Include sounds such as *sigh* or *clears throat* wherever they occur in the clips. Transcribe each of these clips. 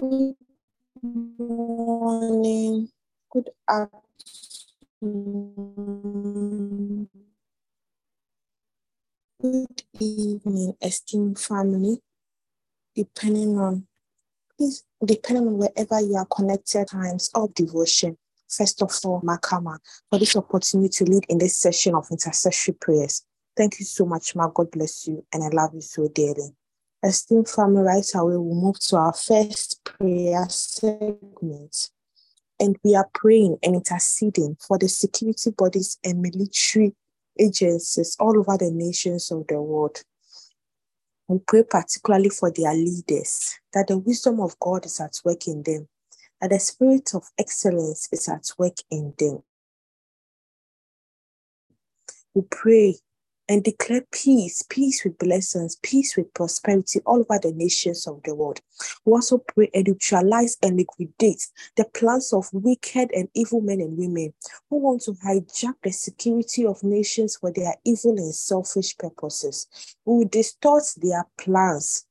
Good morning. Good afternoon. Good evening, esteemed family. Depending on please, depending on wherever you are connected, times of devotion. First of all, Makama, for this opportunity to lead in this session of intercessory prayers. Thank you so much, Ma. God bless you, and I love you so dearly. Esteemed family, right away, we'll move to our first prayer segment. And we are praying and interceding for the security bodies and military agencies all over the nations of the world. We pray particularly for their leaders, that the wisdom of God is at work in them, that the spirit of excellence is at work in them. We pray and declare peace, peace with blessings, peace with prosperity all over the nations of the world. We also pray and neutralize and liquidate the plans of wicked and evil men and women who want to hijack the security of nations for their evil and selfish purposes. We will distort their plans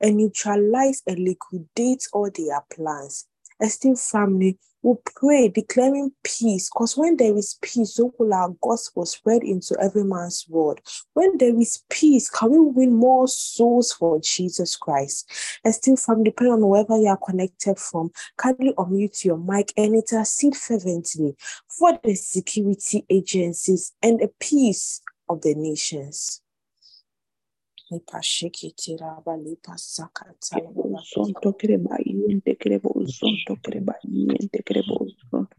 and neutralize and liquidate all their plans. Esteemed family, we pray declaring peace because when there is peace, so will our gospel spread into every man's world. When there is peace, can we win more souls for Jesus Christ? and still family, depending on wherever you are connected from, kindly unmute your mic and intercede fervently for the security agencies and the peace of the nations. Sonto kereba yente kerebo sonto kereba yente kerebo sonto.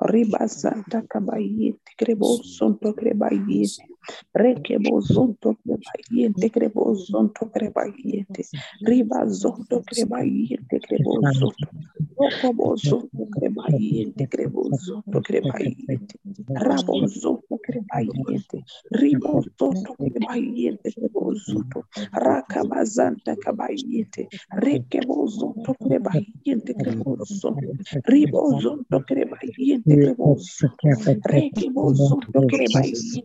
Ribasata kaba yente kerebo sonto kereba yente. requebozonto crebayente crebozonto crebayente ribazonto crebayente crebozonto rocobozonto crebayente crebozonto crebayente rabozonto crebayente ribozonto crebayente crebozonto racabazanta cabayente requebozonto crebayente crebozonto ribozonto crebayente crebozonto requebozonto crebayente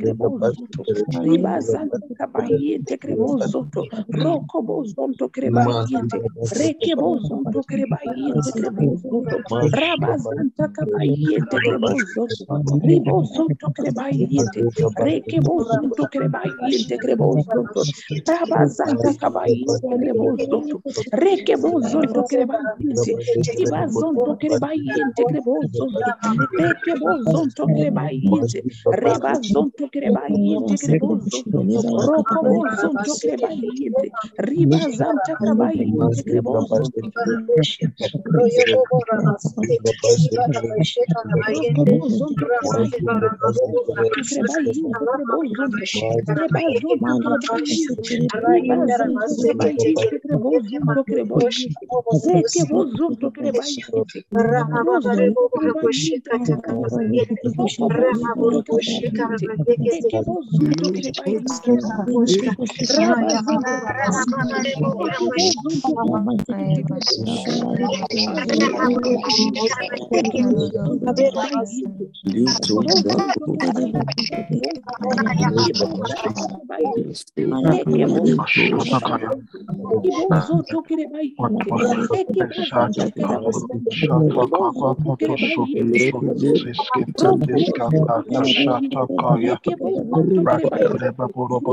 cremosoto, ribasanta pariente cremosoto, cremaiente, cremaiente cremaiente, cremaiente, cremaiente cremosoto, reque bosonto cremaiente, Rebali, Tikrebonzo, Rocobonzo, Tokrebali, Ribazan, Takabai, Tikrebonzo, Rabba rekebozonto krebayente krebozonto rekebozonto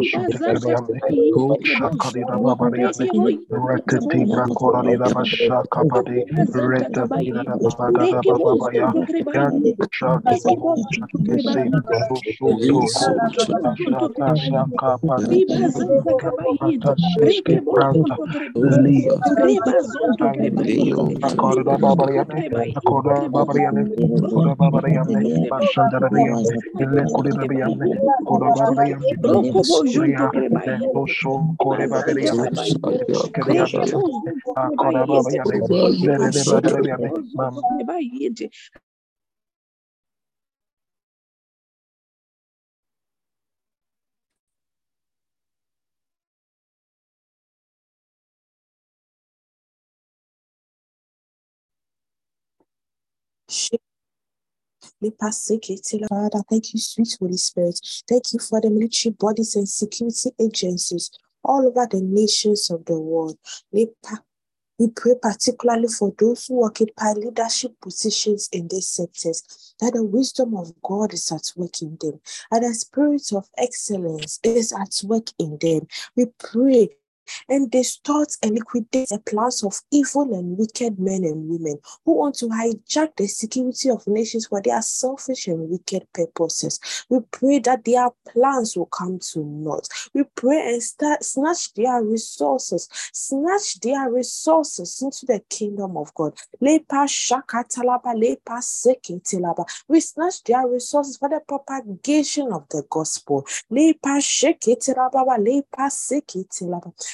krebayente Father, thank you, sweet Holy Spirit. Thank you for the military bodies and security agencies all over the nations of the world. We pray particularly for those who occupy leadership positions in these sectors, that the wisdom of God is at work in them, and the spirit of excellence is at work in them. We pray and distort and liquidate the plans of evil and wicked men and women who want to hijack the security of nations for their selfish and wicked purposes. We pray that their plans will come to naught. We pray and start snatch their resources, snatch their resources into the kingdom of God. We snatch their resources for the propagation of the gospel.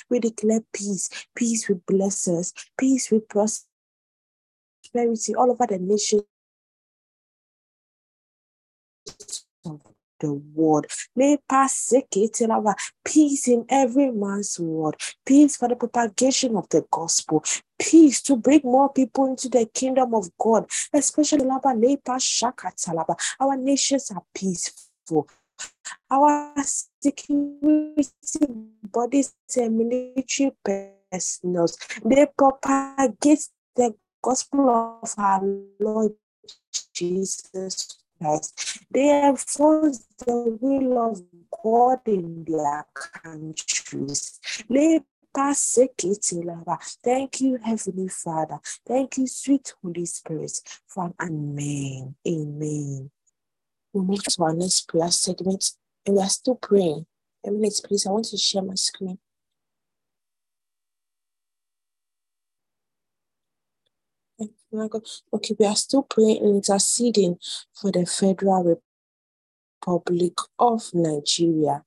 We declare peace, peace with blessings, peace with prosperity all over the nation of the world. Peace in every man's world. Peace for the propagation of the gospel. Peace to bring more people into the kingdom of God, especially our nations are peaceful. Our security bodies and military personnel, they propagate the gospel of our Lord Jesus Christ. They enforce the will of God in their countries. Thank you, Heavenly Father. Thank you, sweet Holy Spirit, for Amen. Amen. We move to our next prayer segment and we are still praying. A minute, please. I want to share my screen. Oh okay, we are still praying and interceding for the Federal Republic of Nigeria.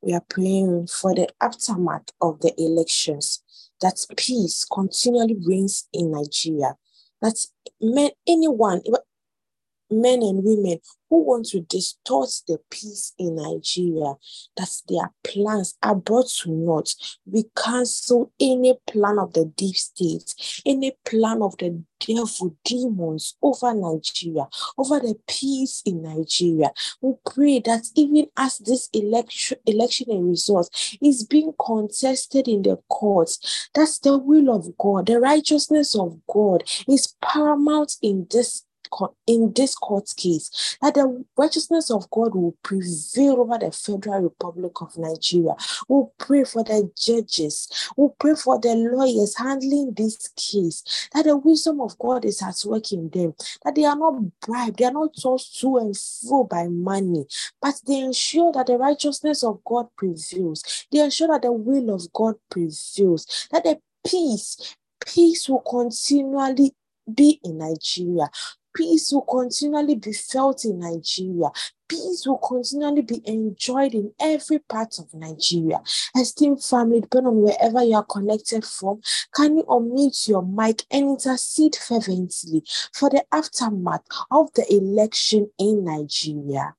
We are praying for the aftermath of the elections, that peace continually reigns in Nigeria, that men, anyone, men and women who want to distort the peace in Nigeria, that their plans are brought to naught. We cancel any plan of the deep state, any plan of the devil, demons over Nigeria, over the peace in Nigeria. We pray that even as this election, election and results is being contested in the courts, that's the will of God, the righteousness of God is paramount in this in this court case that the righteousness of God will prevail over the Federal Republic of Nigeria. We'll pray for the judges. We'll pray for the lawyers handling this case. That the wisdom of God is at work in them. That they are not bribed. They are not tossed to and fro by money. But they ensure that the righteousness of God prevails. They ensure that the will of God prevails. That the peace, peace will continually be in Nigeria. Peace will continually be felt in Nigeria. Peace will continually be enjoyed in every part of Nigeria. Esteemed family, depending on wherever you are connected from, can you unmute your mic and intercede fervently for the aftermath of the election in Nigeria?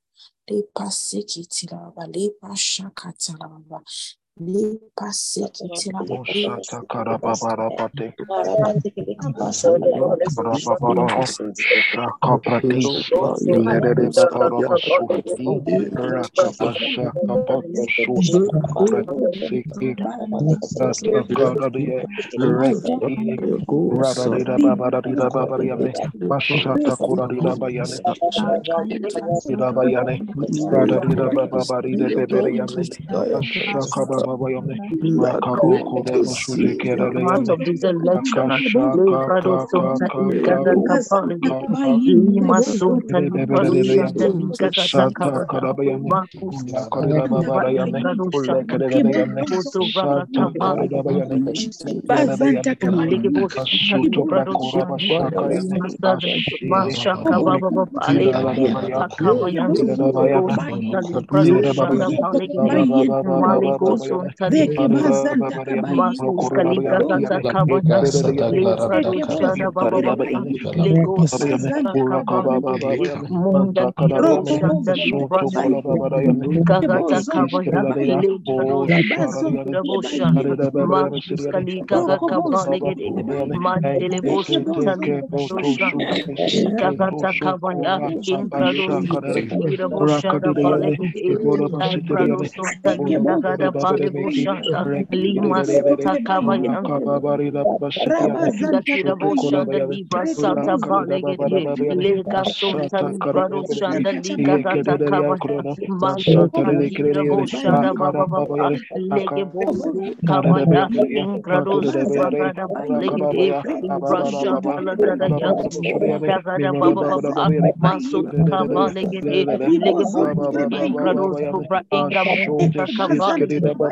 Koto Braga Kapali, Legebo Sota Librado Shanta, Lima Sada, Mashaka Baba Baba Ale, Akabaya, Sota Librado Shanta Pali, Maligo Sota Librado Marcus Kalika Gaza Kabaya, Lebrado Shanta Baba Baba, Lego Sota Kabali, Munda Kiro Shanta Librado Gagata Kabaya, Lebrado Shanta Shanta, Marcus Kalika Kabali, Mandele Bosota Librado Shanta, Gagata Kabaya, Imprado Librado Shanta Pali, Imprado Sota Librado Pali Shanta, Lima Sota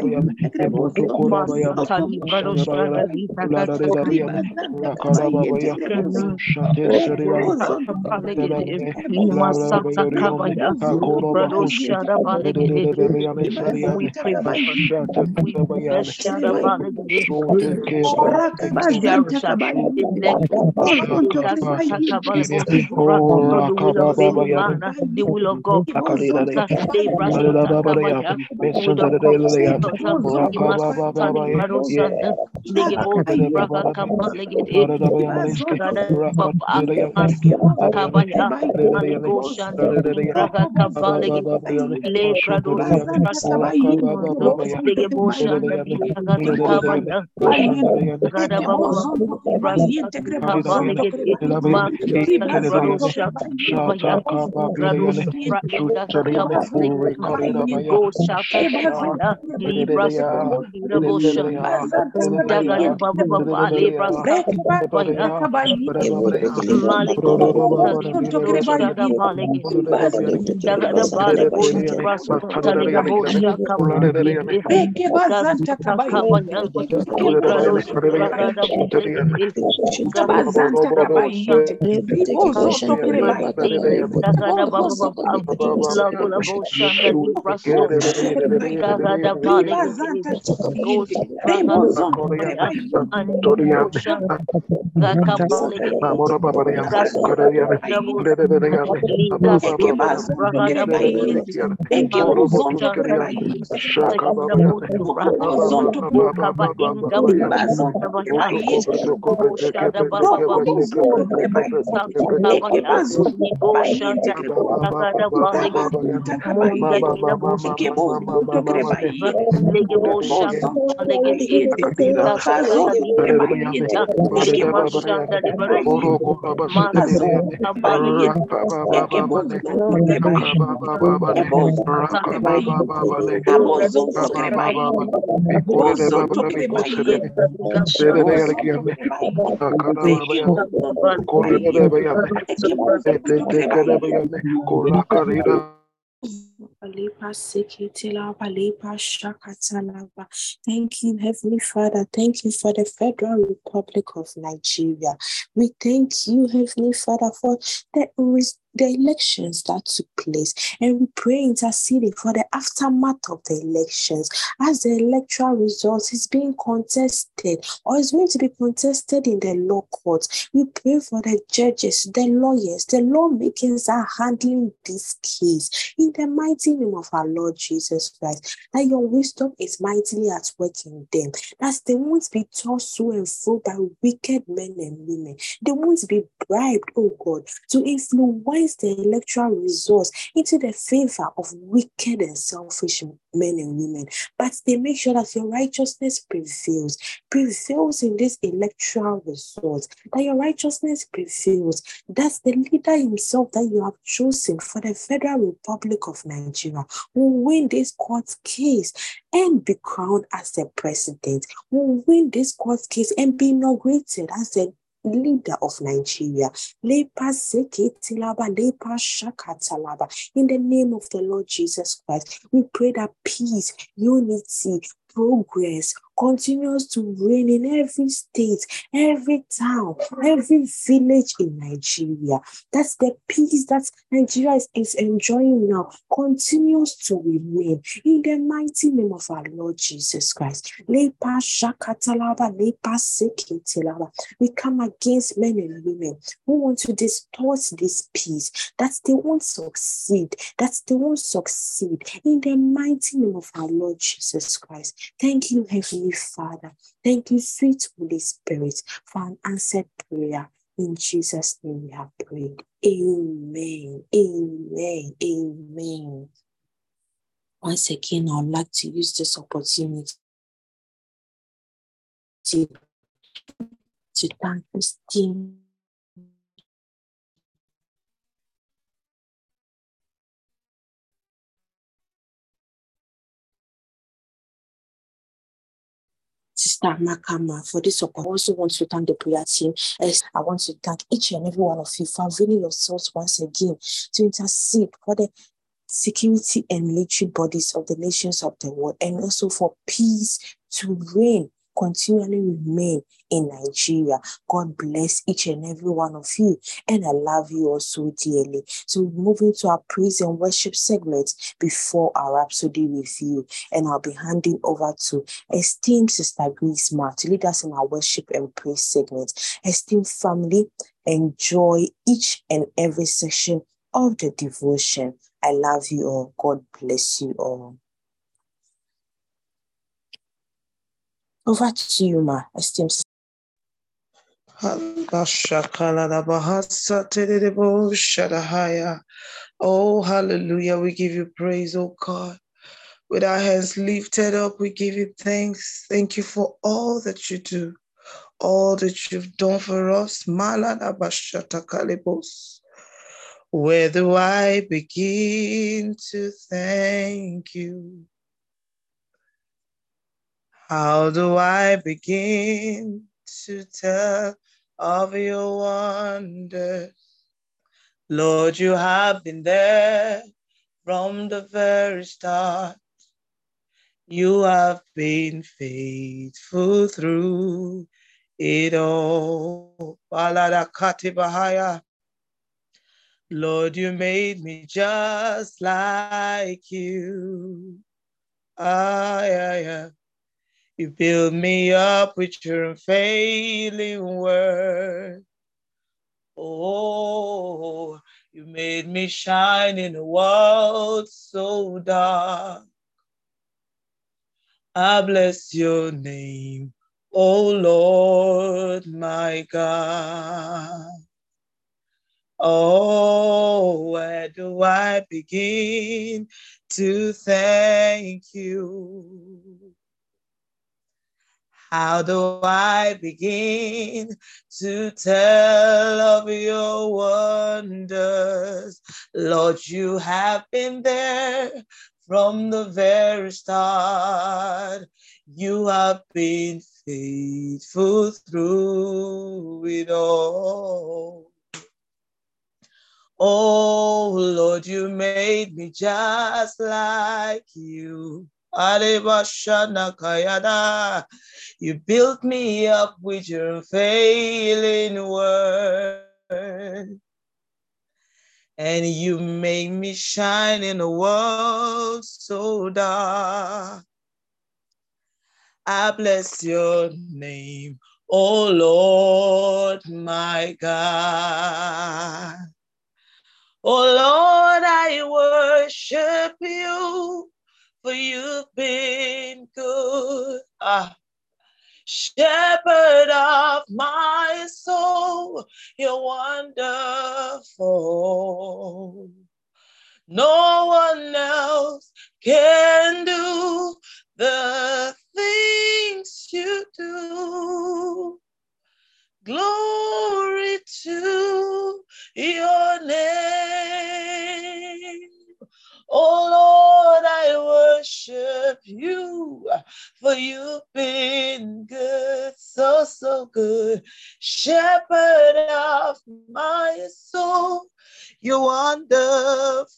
Kabaya, Gatira Boshanda Libra Santa Balegede, Lega Sota Librado Shanda Liga Gata Kabaya, Mashota Libra Boshanda Baba Baba, Lege Bosu Kabaya, Ingrado Supagada Balegede, Libra Shanta Ladaya, Dagada Baba Baba, Masota Kabalegede, Lege Bosu, Ingrado Supra Inga Mota Kabalegede, Masota Librado Shanda Liga Gata we pray for the will of God Thank you, Heavenly Father. Thank you for the Federal Republic of Nigeria. We thank you, Heavenly Father, for the the elections that took place. And we pray interceding for the aftermath of the elections as the electoral results is being contested or is going to be contested in the law courts. We pray for the judges, the lawyers, the lawmakers are handling this case in the mighty name of our Lord Jesus Christ. That your wisdom is mightily at work in them. That they won't be tossed to and fro by wicked men and women. They won't be bribed, oh God, to influence the electoral results into the favor of wicked and selfish men and women. But they make sure that your righteousness prevails, prevails in this electoral results, that your righteousness prevails. That's the leader himself that you have chosen for the Federal Republic of Nigeria will win this court case and be crowned as the president, will win this court case and be inaugurated as the leader of Nigeria. In the name of the Lord Jesus Christ, we pray that peace, unity, progress continues to reign in every state, every town, every village in Nigeria. That's the peace that Nigeria is, is enjoying now, continues to remain in the mighty name of our Lord Jesus Christ. We come against men and women who want to distort this peace, that they won't succeed, that they won't succeed in the mighty name of our Lord Jesus Christ. Thank you, Heavenly Father. Thank you, sweet Holy Spirit, for an answered prayer. In Jesus' name we have prayed. Amen. Amen. Amen. Once again, I'd like to use this opportunity to, to thank Christine Makama for this support. I also want to thank the prayer team. I want to thank each and every one of you for availing yourselves once again to intercede for the security and military bodies of the nations of the world and also for peace to reign continually remain in Nigeria. God bless each and every one of you, and I love you all so dearly. So, moving to our praise and worship segment before our Rhapsody review, and I'll be handing over to esteemed Sister Grace Mark to lead us in our worship and praise segment. Esteemed family, enjoy each and every session of the devotion. I love you all. God bless you all. Over to you, Ma, esteemed Oh, hallelujah. We give you praise, oh God. With our hands lifted up, we give you thanks. Thank you for all that you do, all that you've done for us. Where do I begin to thank you? How do I begin to tell of your wonders? Lord, you have been there from the very start. You have been faithful through it all. Lord, you made me just like you. Ah, yeah, yeah. You build me up with your unfailing word. Oh, you made me shine in a world so dark. I bless your name, oh Lord, my God. Oh, where do I begin to thank you? How do I begin to tell of your wonders? Lord, you have been there from the very start. You have been faithful through it all. Oh Lord, you made me just like you. You built me up with your failing word. and you made me shine in a world so dark. I bless your name, oh Lord, my God. Oh Lord, I worship you, for you've been good. Ah. Shepherd of my soul, you're wonderful. No one else can do the things you do. Glory to your name. Oh Lord, I worship you, for you've been good, so, so good. Shepherd of my soul, you're wonderful.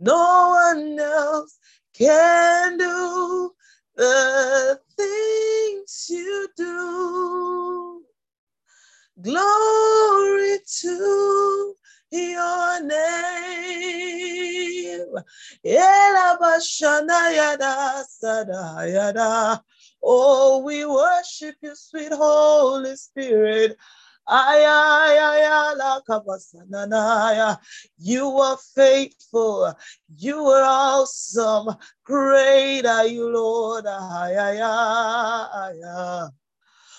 No one else can do the things you do. Glory to your name. Oh, we worship you, sweet Holy Spirit. You are faithful. You are awesome. Great are you, Lord.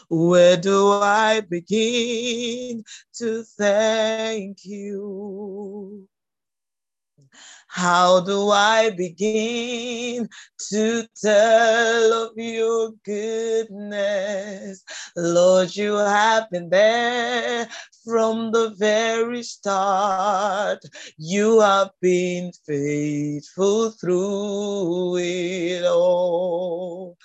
Where do I begin to thank you? How do I begin to tell of your goodness? Lord, you have been there from the very start. You have been faithful through it all.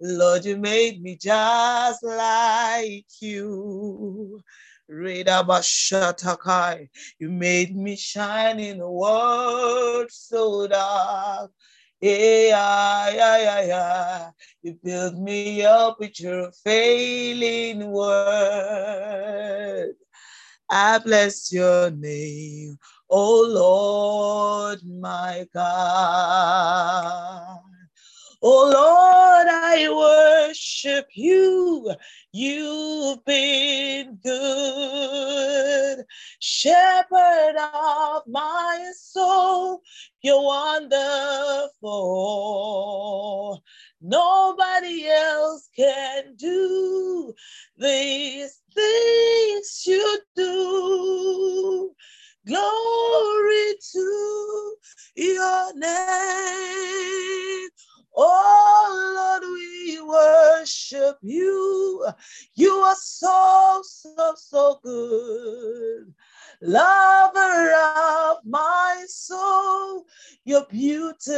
Lord, you made me just like you. Redabashatakai. You made me shine in a world so dark. Yeah, yeah, yeah, yeah. You built me up with your failing word. I bless your name, oh Lord, my God. Oh Lord, I worship you. You've been good. Shepherd of my soul, you're wonderful. Nobody else can do these things you do. Glory to your name. Oh Lord, we worship you. You are so, so, so good. Lover of my soul, you're beautiful.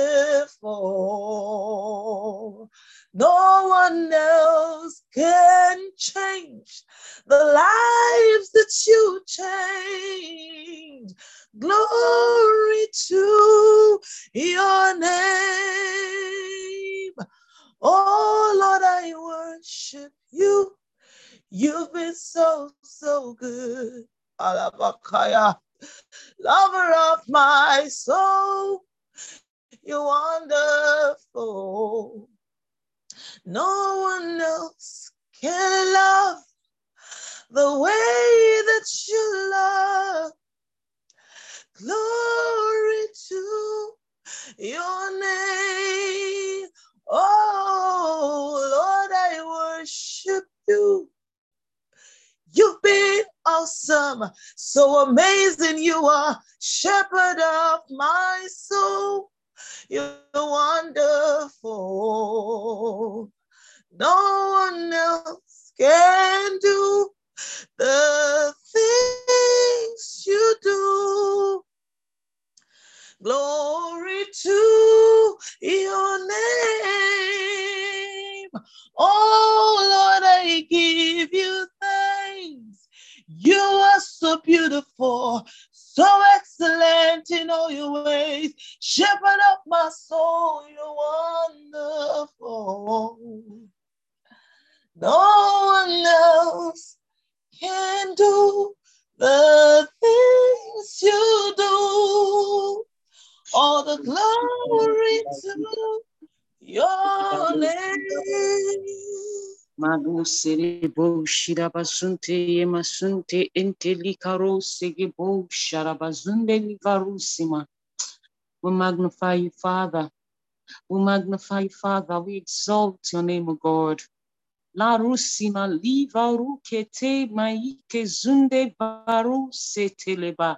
No one else can change the lives that you change. Glory to your name. Oh Lord, I worship you. You've been so, so good. Alabakaya. Lover of my soul, you're wonderful. No one else can love the way that you love. Glory to your name. Oh Lord, I worship you. You've been awesome, so amazing you are, shepherd of my soul. You're wonderful. No one else can do the things you do. Glory to your name. Oh Lord, I give you thanks. You are so beautiful, so excellent in all your ways. Shepherd of my soul, you're wonderful. No one else can do the things you do. All the glory to your name. Magu serebo shirabasunte masunte intelikaro segebo sharabazunde likarusima. We magnify you, Father. We magnify you, Father. We exalt your name, O God. La rusima liva rukete maike zunde baru seteleba.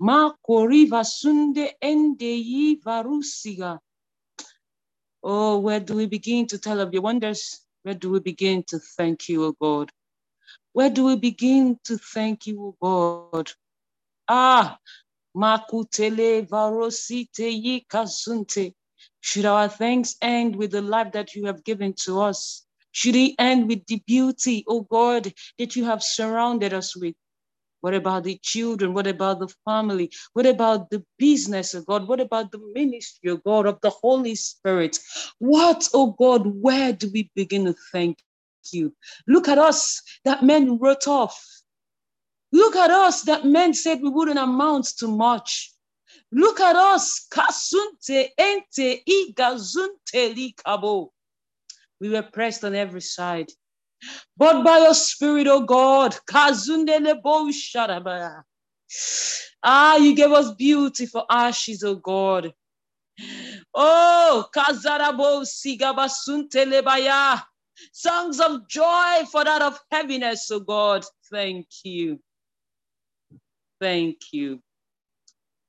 Ma koriva sunde ende yi varusiga. Oh, where do we begin to tell of your wonders? Where do we begin to thank you, O God? Where do we begin to thank you, O God? Ah, makutele varosite yikasunte. Should our thanks end with the life that you have given to us? Should it end with the beauty, O God, that you have surrounded us with? What about the children? What about the family? What about the business, of God? What about the ministry, of God, of the Holy Spirit? What, oh God, where do we begin to thank you? Look at us that men wrote off. Look at us that men said we wouldn't amount to much. Look at us. Kasunte ente igazunte likabo. We were pressed on every side. But by your spirit, oh God, ah, you gave us beauty for ashes, oh God. Oh, Kazarabo Sigabasuntelebaya. Songs of joy for that of heaviness, oh God. Thank you. Thank you.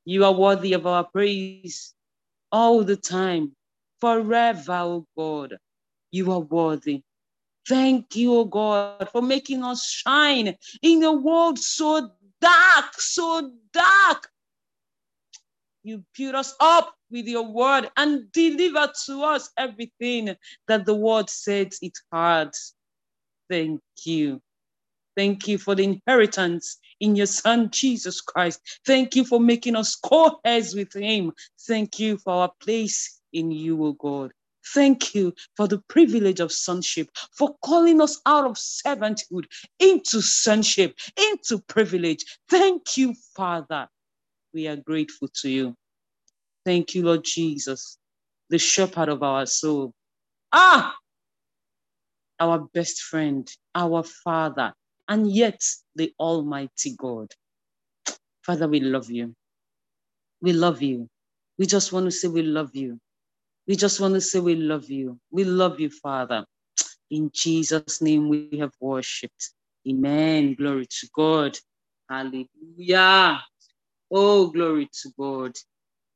You are worthy of our praise all the time, forever, oh God. You are worthy. Thank you, oh God, for making us shine in a world so dark, so dark. You build us up with your word and deliver to us everything that the word says it had. Thank you. Thank you for the inheritance in your Son, Jesus Christ. Thank you for making us co heirs with Him. Thank you for our place in you, O God. Thank you for the privilege of sonship, for calling us out of servanthood into sonship, into privilege. Thank you, Father. We are grateful to you. Thank you, Lord Jesus, the shepherd of our soul. Ah, our best friend, our Father, and yet the Almighty God. Father, we love you. We love you. We just want to say we love you. We just want to say we love you. We love you, Father. In Jesus' name we have worshipped. Amen. Glory to God. Hallelujah. Oh, glory to God.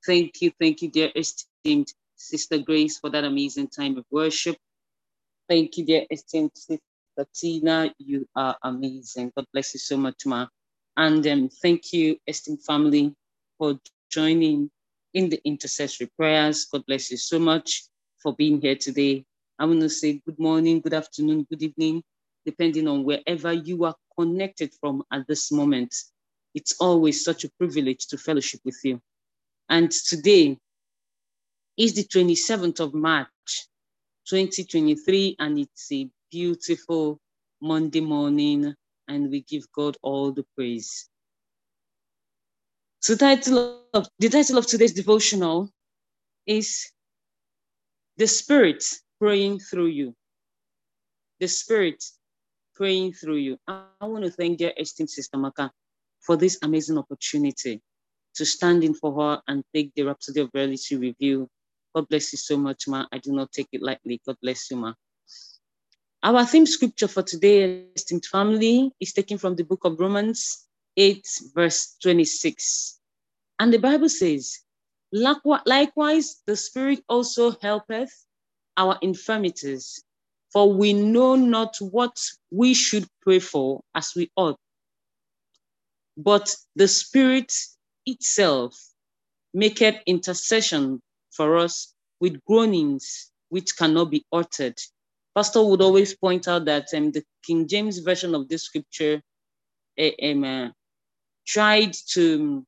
Thank you. Thank you, dear esteemed Sister Grace, for that amazing time of worship. Thank you, dear esteemed Sister Tina. You are amazing. God bless you so much, Ma. And um, thank you, esteemed family, for joining in the intercessory prayers. God bless you so much for being here today. I want to say good morning, good afternoon, good evening, depending on wherever you are connected from at this moment. It's always such a privilege to fellowship with you. And today is the 27th of March, 2023, and it's a beautiful Monday morning, and we give God all the praise. So title of, the title of today's devotional is The Spirit Praying Through You. The Spirit Praying Through You. I, I want to thank dear esteemed Sister Maka for this amazing opportunity to stand in for her and take the Rhapsody of Reality review. God bless you so much, Ma. I do not take it lightly. God bless you, Ma. Our theme scripture for today, esteemed family, is taken from the book of Romans 8, verse 26. And the Bible says, likewise, the Spirit also helpeth our infirmities, for we know not what we should pray for as we ought. But the Spirit itself maketh intercession for us with groanings which cannot be uttered. Pastor would always point out that um, the King James version of this scripture um, uh, tried to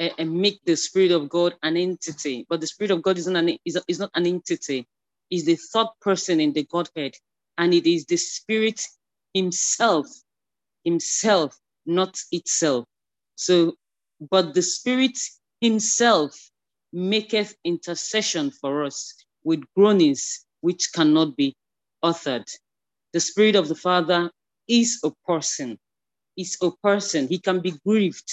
um, make the Spirit of God an entity, but the Spirit of God is not an, is, is not an entity. Is the third person in the Godhead, and it is the Spirit Himself himself, not itself. So, but the Spirit himself maketh intercession for us with groanings which cannot be uttered. The Spirit of the Father is a person, is a person. He can be grieved.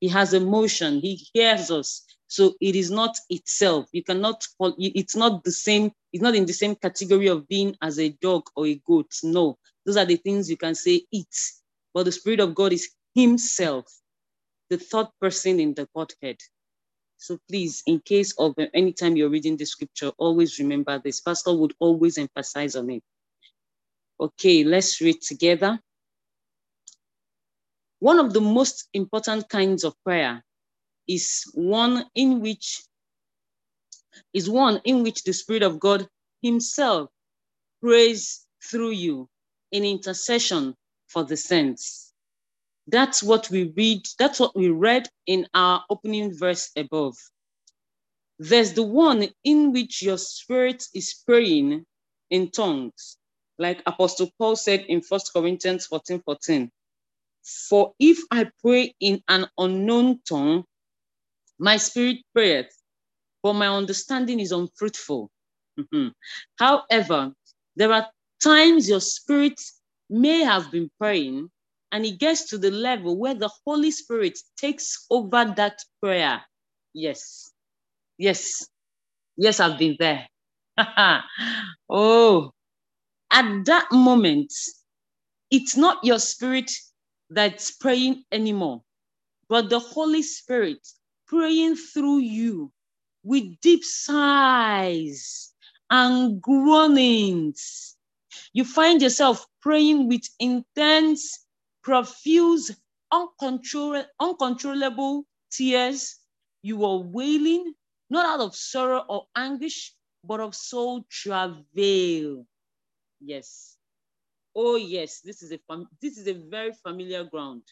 He has emotion. He hears us. So it is not itself. You cannot call it's not the same, it's not in the same category of being as a dog or a goat. No, those are the things you can say it. But the Spirit of God is Himself, the third person in the Godhead. So please, in case of anytime you're reading the scripture, always remember this. Pastor would always emphasize on it. Okay, let's read together. One of the most important kinds of prayer is one in which is one in which the Spirit of God Himself prays through you in intercession for the saints. That's what we read, that's what we read in our opening verse above. There's the one in which your spirit is praying in tongues, like Apostle Paul said in 1 Corinthians 14 14. For if I pray in an unknown tongue, my spirit prayeth, but my understanding is unfruitful. Mm-hmm. However, there are times your spirit may have been praying, and it gets to the level where the Holy Spirit takes over that prayer. Yes, yes, yes, I've been there. *laughs* oh, at that moment, it's not your spirit that's praying anymore, but the Holy Spirit praying through you with deep sighs and groanings. You find yourself praying with intense, profuse, uncontrollable, uncontrollable tears. You are wailing, not out of sorrow or anguish, but of soul travail. Yes. Oh, yes, this is a this is a very familiar ground.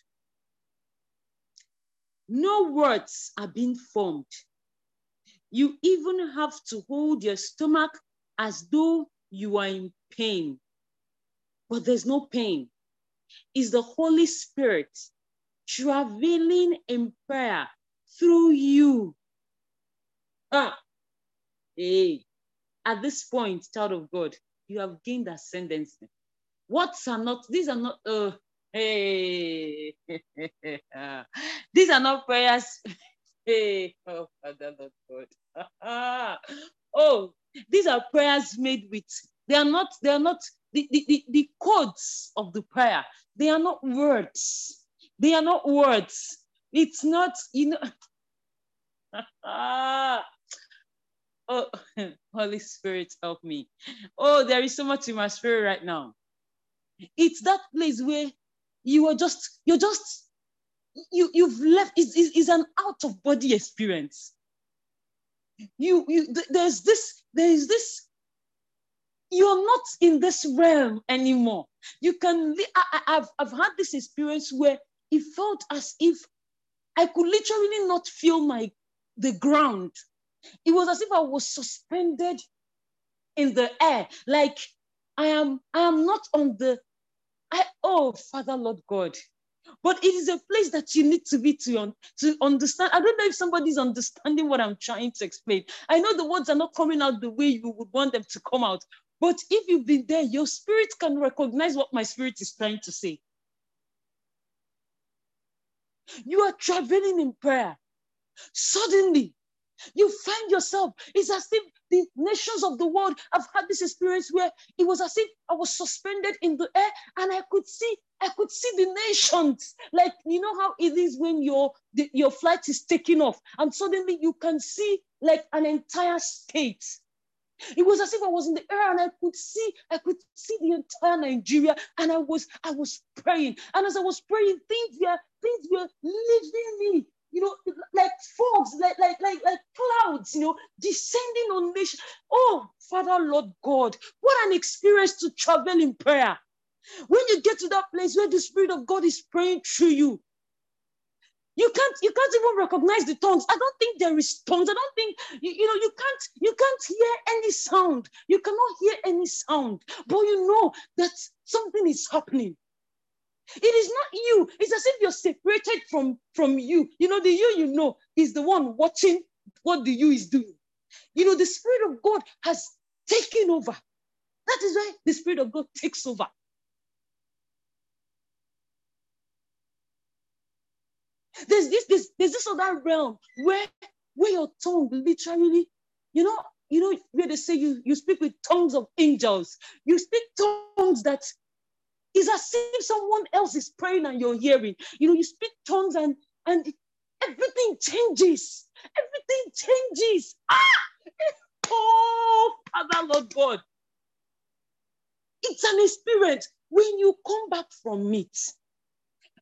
No words are being formed. You even have to hold your stomach as though you are in pain. But there's no pain. It's the Holy Spirit traveling in prayer through you. Ah, hey, at this point, child of God, you have gained ascendancy. Words are not, these are not, uh, Hey, *laughs* these are not prayers. *laughs* Hey, oh, Father, Lord God. *laughs* oh, these are prayers made with. They are not. They are not the, the, the, the codes of the prayer. They are not words. They are not words. It's not. You know. oh, Holy Spirit, help me. Oh, there is so much in my spirit right now. It's that place where you are just, you're just, you, you've left, it's, it's an out of body experience. You, you, there's this, there's this, you're not in this realm anymore. You can, I, I've, I've had this experience where it felt as if I could literally not feel my, the ground. It was as if I was suspended in the air. Like I am, I am not on the I, oh, Father, Lord God. But it is a place that you need to be to, un, to understand. I don't know if somebody's understanding what I'm trying to explain. I know the words are not coming out the way you would want them to come out. But if you've been there, your spirit can recognize what my spirit is trying to say. You are traveling in prayer. Suddenly, you find yourself, it's as if the nations of the world have had this experience where it was as if I was suspended in the air and I could see, I could see the nations. Like, you know how it is when your, the, your flight is taking off and suddenly you can see like an entire state. It was as if I was in the air and I could see, I could see the entire Nigeria, and I was, I was praying. And as I was praying, things were, things were leaving me you know, like fogs, like, like, like, like clouds, you know, descending on nation. Oh, Father, Lord God, what an experience to travel in prayer. When you get to that place where the Spirit of God is praying through you, you can't you can't even recognize the tongues i don't think there is tongues i don't think you, you know you can't you can't hear any sound you cannot hear any sound but you know that something is happening It is not you. It's as if you're separated from, from you. You know, the you you know is the one watching what the you is doing. You know, the Spirit of God has taken over. That is why the Spirit of God takes over. There's this, this, there's this other realm where, where your tongue literally, you know, you know, where they say you, you speak with tongues of angels. You speak tongues that is as if someone else is praying and you're hearing. You know, you speak tongues and and everything changes. Everything changes. Ah! *laughs* Oh, Father, Lord God. It's an experience when you come back from it.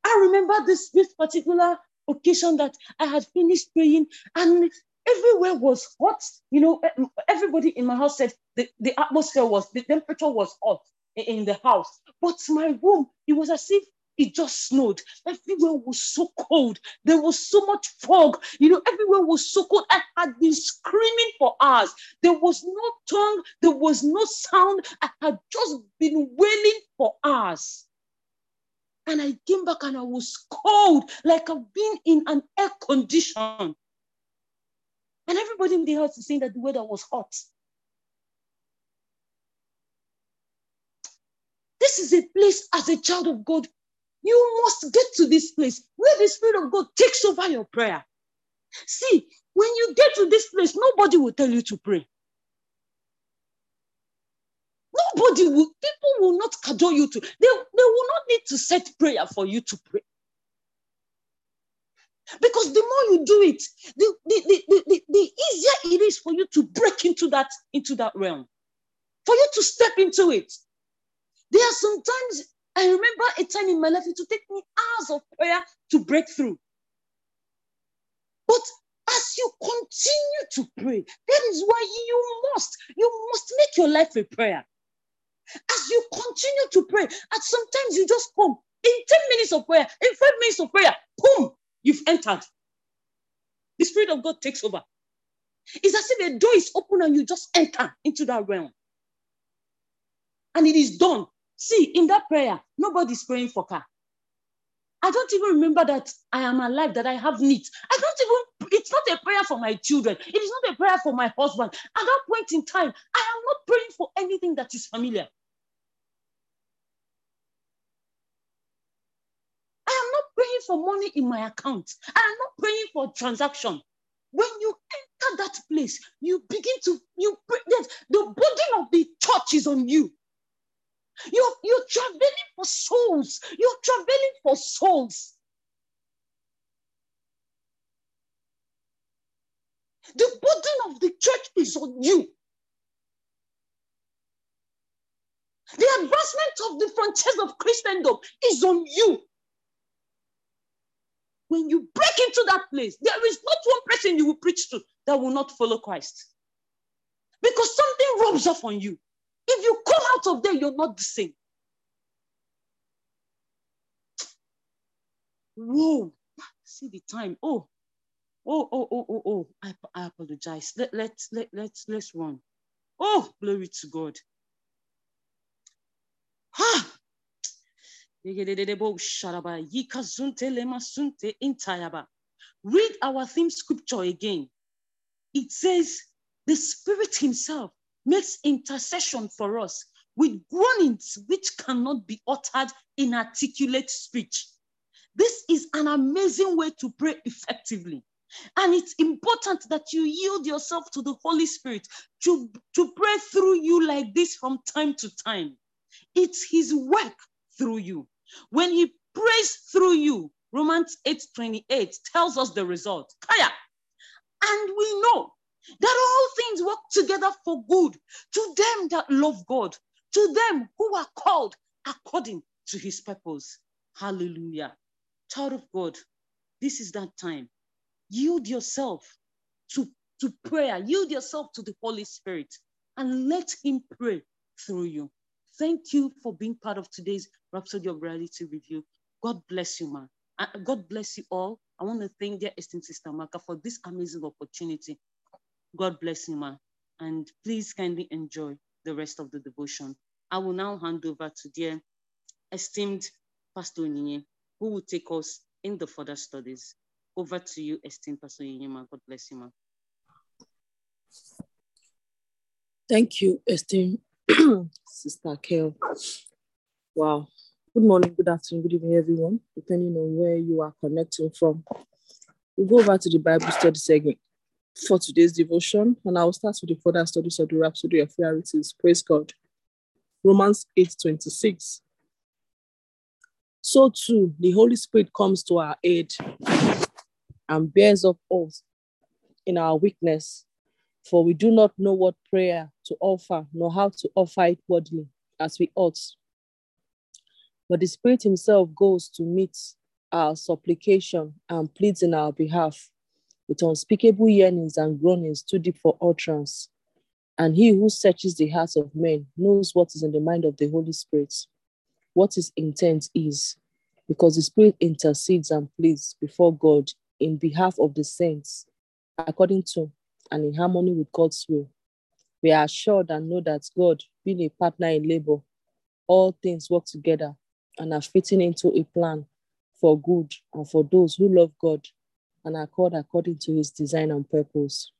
I remember this, this particular occasion that I had finished praying and everywhere was hot. You know, everybody in my house said the, the atmosphere was, the temperature was hot in the house. But my room, it was as if it just snowed. Everywhere was so cold. There was so much fog. You know, everywhere was so cold. I had been screaming for hours. There was no tongue. There was no sound. I had just been wailing for hours. And I came back and I was cold, like I've been in an air condition. And everybody in the house is saying that the weather was hot. This is a place as a child of God. You must get to this place where the Spirit of God takes over your prayer. See, when you get to this place, nobody will tell you to pray. Nobody will, people will not cajole you to, they, they will not need to set prayer for you to pray. Because the more you do it, the, the, the, the, the easier it is for you to break into that, into that realm, for you to step into it. There are sometimes, I remember a time in my life, it would take me hours of prayer to break through. But as you continue to pray, that is why you must, you must make your life a prayer. As you continue to pray, at sometimes you just come in 10 minutes of prayer, in five minutes of prayer, boom, you've entered. The Spirit of God takes over. It's as if a door is open and you just enter into that realm. And it is done. See, in that prayer, nobody's praying for car. I don't even remember that I am alive, that I have needs. I don't even, it's not a prayer for my children. It is not a prayer for my husband. At that point in time, I am not praying for anything that is familiar. I am not praying for money in my account. I am not praying for transaction. When you enter that place, you begin to, you the burden of the church is on you. You're, you're traveling for souls. You're traveling for souls. The burden of the church is on you. The advancement of the frontiers of Christendom is on you. When you break into that place, there is not one person you will preach to that will not follow Christ. Because something rubs off on you. If you come out of there, you're not the same. Whoa, see the time. Oh, oh, oh, oh, oh, oh. I, I apologize. Let, let, let, let's, let's run. Oh, glory to God. Ha! Read our theme scripture again. It says, the Spirit Himself makes intercession for us with groanings which cannot be uttered in articulate speech. This is an amazing way to pray effectively. And it's important that you yield yourself to the Holy Spirit to, to pray through you like this from time to time. It's His work through you. When He prays through you, Romans 8 28 tells us the result. Kaya. And we know that all things work together for good to them that love God, to them who are called according to his purpose. Hallelujah. Child of God, this is that time. Yield yourself to, to prayer, yield yourself to the Holy Spirit, and let him pray through you. Thank you for being part of today's Rhapsody of Reality review. God bless you, man. Uh, God bless you all. I want to thank dear esteemed Sister Maka for this amazing opportunity God bless you, ma. And please kindly enjoy the rest of the devotion. I will now hand over to dear esteemed Pastor Onyinye, who will take us in the further studies. Over to you, esteemed Pastor Onyinye. Ma. God bless you, ma. Thank you, esteemed *clears throat* Sister Kel. Wow. Good morning, good afternoon, good evening, everyone, depending on where you are connecting from. We'll go over to the Bible study segment for today's devotion, and I'll start with the further studies of the Rhapsody of Realities. Praise God. Romans 8 26. So too, the Holy Spirit comes to our aid and bears up us in our weakness, for we do not know what prayer to offer, nor how to offer it worthily as we ought. But the Spirit Himself goes to meet our supplication and pleads in our behalf with unspeakable yearnings and groanings too deep for utterance. And He who searches the hearts of men knows what is in the mind of the Holy Spirit, what His intent is, because the Spirit intercedes and pleads before God in behalf of the saints, according to and in harmony with God's will. We are assured and know that God, being a partner in labor, all things work together and are fitting into a plan for good and for those who love God and are called according to his design and purpose.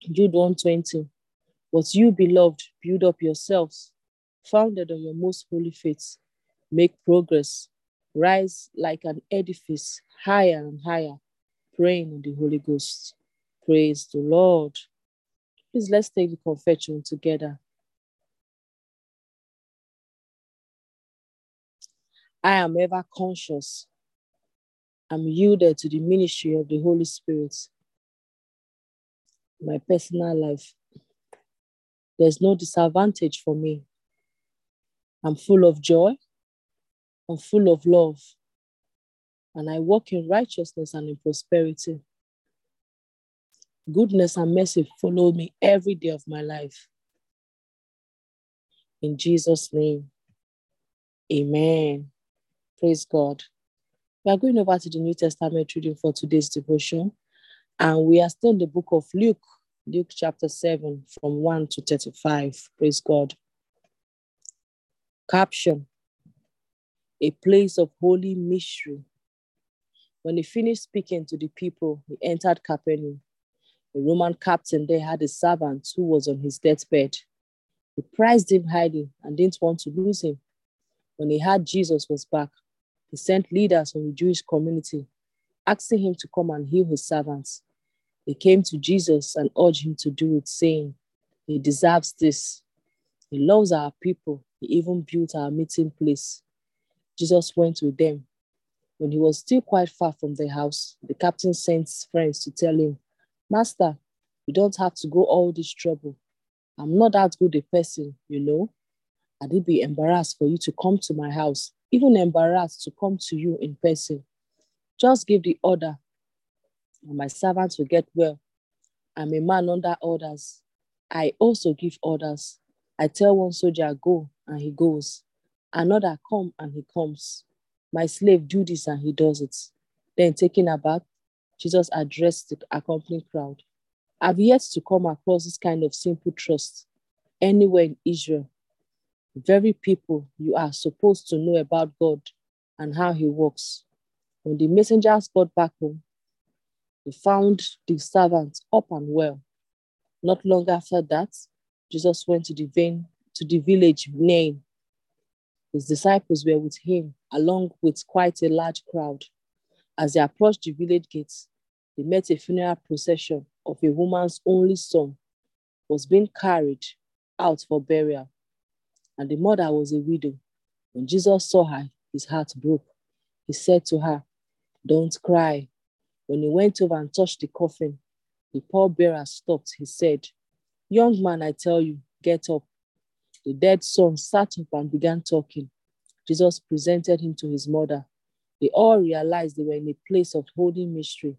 Jude 120. But you, beloved, build up yourselves, founded on your most holy faith. Make progress, rise like an edifice, higher and higher, praying in the Holy Ghost. Praise the Lord. Please let's take the confession together. I am ever conscious. I'm yielded to the ministry of the Holy Spirit. My personal life. There's no disadvantage for me. I'm full of joy. I'm full of love. And I walk in righteousness and in prosperity. Goodness and mercy follow me every day of my life. In Jesus' name, amen. Praise God. We are going over to the New Testament reading for today's devotion, and we are still in the book of Luke, Luke chapter 7, from 1 to 35. Praise God. Caption A place of holy mystery. When he finished speaking to the people, he entered Capernaum. The Roman captain there had a servant who was on his deathbed. He prized him highly and didn't want to lose him. When he heard Jesus was back, he sent leaders from the Jewish community, asking him to come and heal his servants. They came to Jesus and urged him to do it, saying, He deserves this. He loves our people. He even built our meeting place. Jesus went with them. When he was still quite far from the house, the captain sent friends to tell him, Master, you don't have to go all this trouble. I'm not that good a person, you know. I'd be embarrassed for you to come to my house even embarrassed to come to you in person. Just give the order, and my servants will get well. I'm a man under orders. I also give orders. I tell one soldier, go, and he goes. Another, come, and he comes. My slave, do this, and he does it. Then, taking a bath, Jesus addressed the accompanying crowd. I've yet to come across this kind of simple trust anywhere in Israel very people you are supposed to know about God and how He works. When the messengers got back home, they found the servant up and well. Not long after that, Jesus went to the vein, to the village Nain. His disciples were with him, along with quite a large crowd. As they approached the village gates, they met a funeral procession of a woman's only son was being carried out for burial and the mother was a widow. When Jesus saw her, his heart broke. He said to her, Don't cry. When he went over and touched the coffin, the pallbearer stopped. He said, Young man, I tell you, get up. The dead son sat up and began talking. Jesus presented him to his mother. They all realized they were in a place of holy mystery,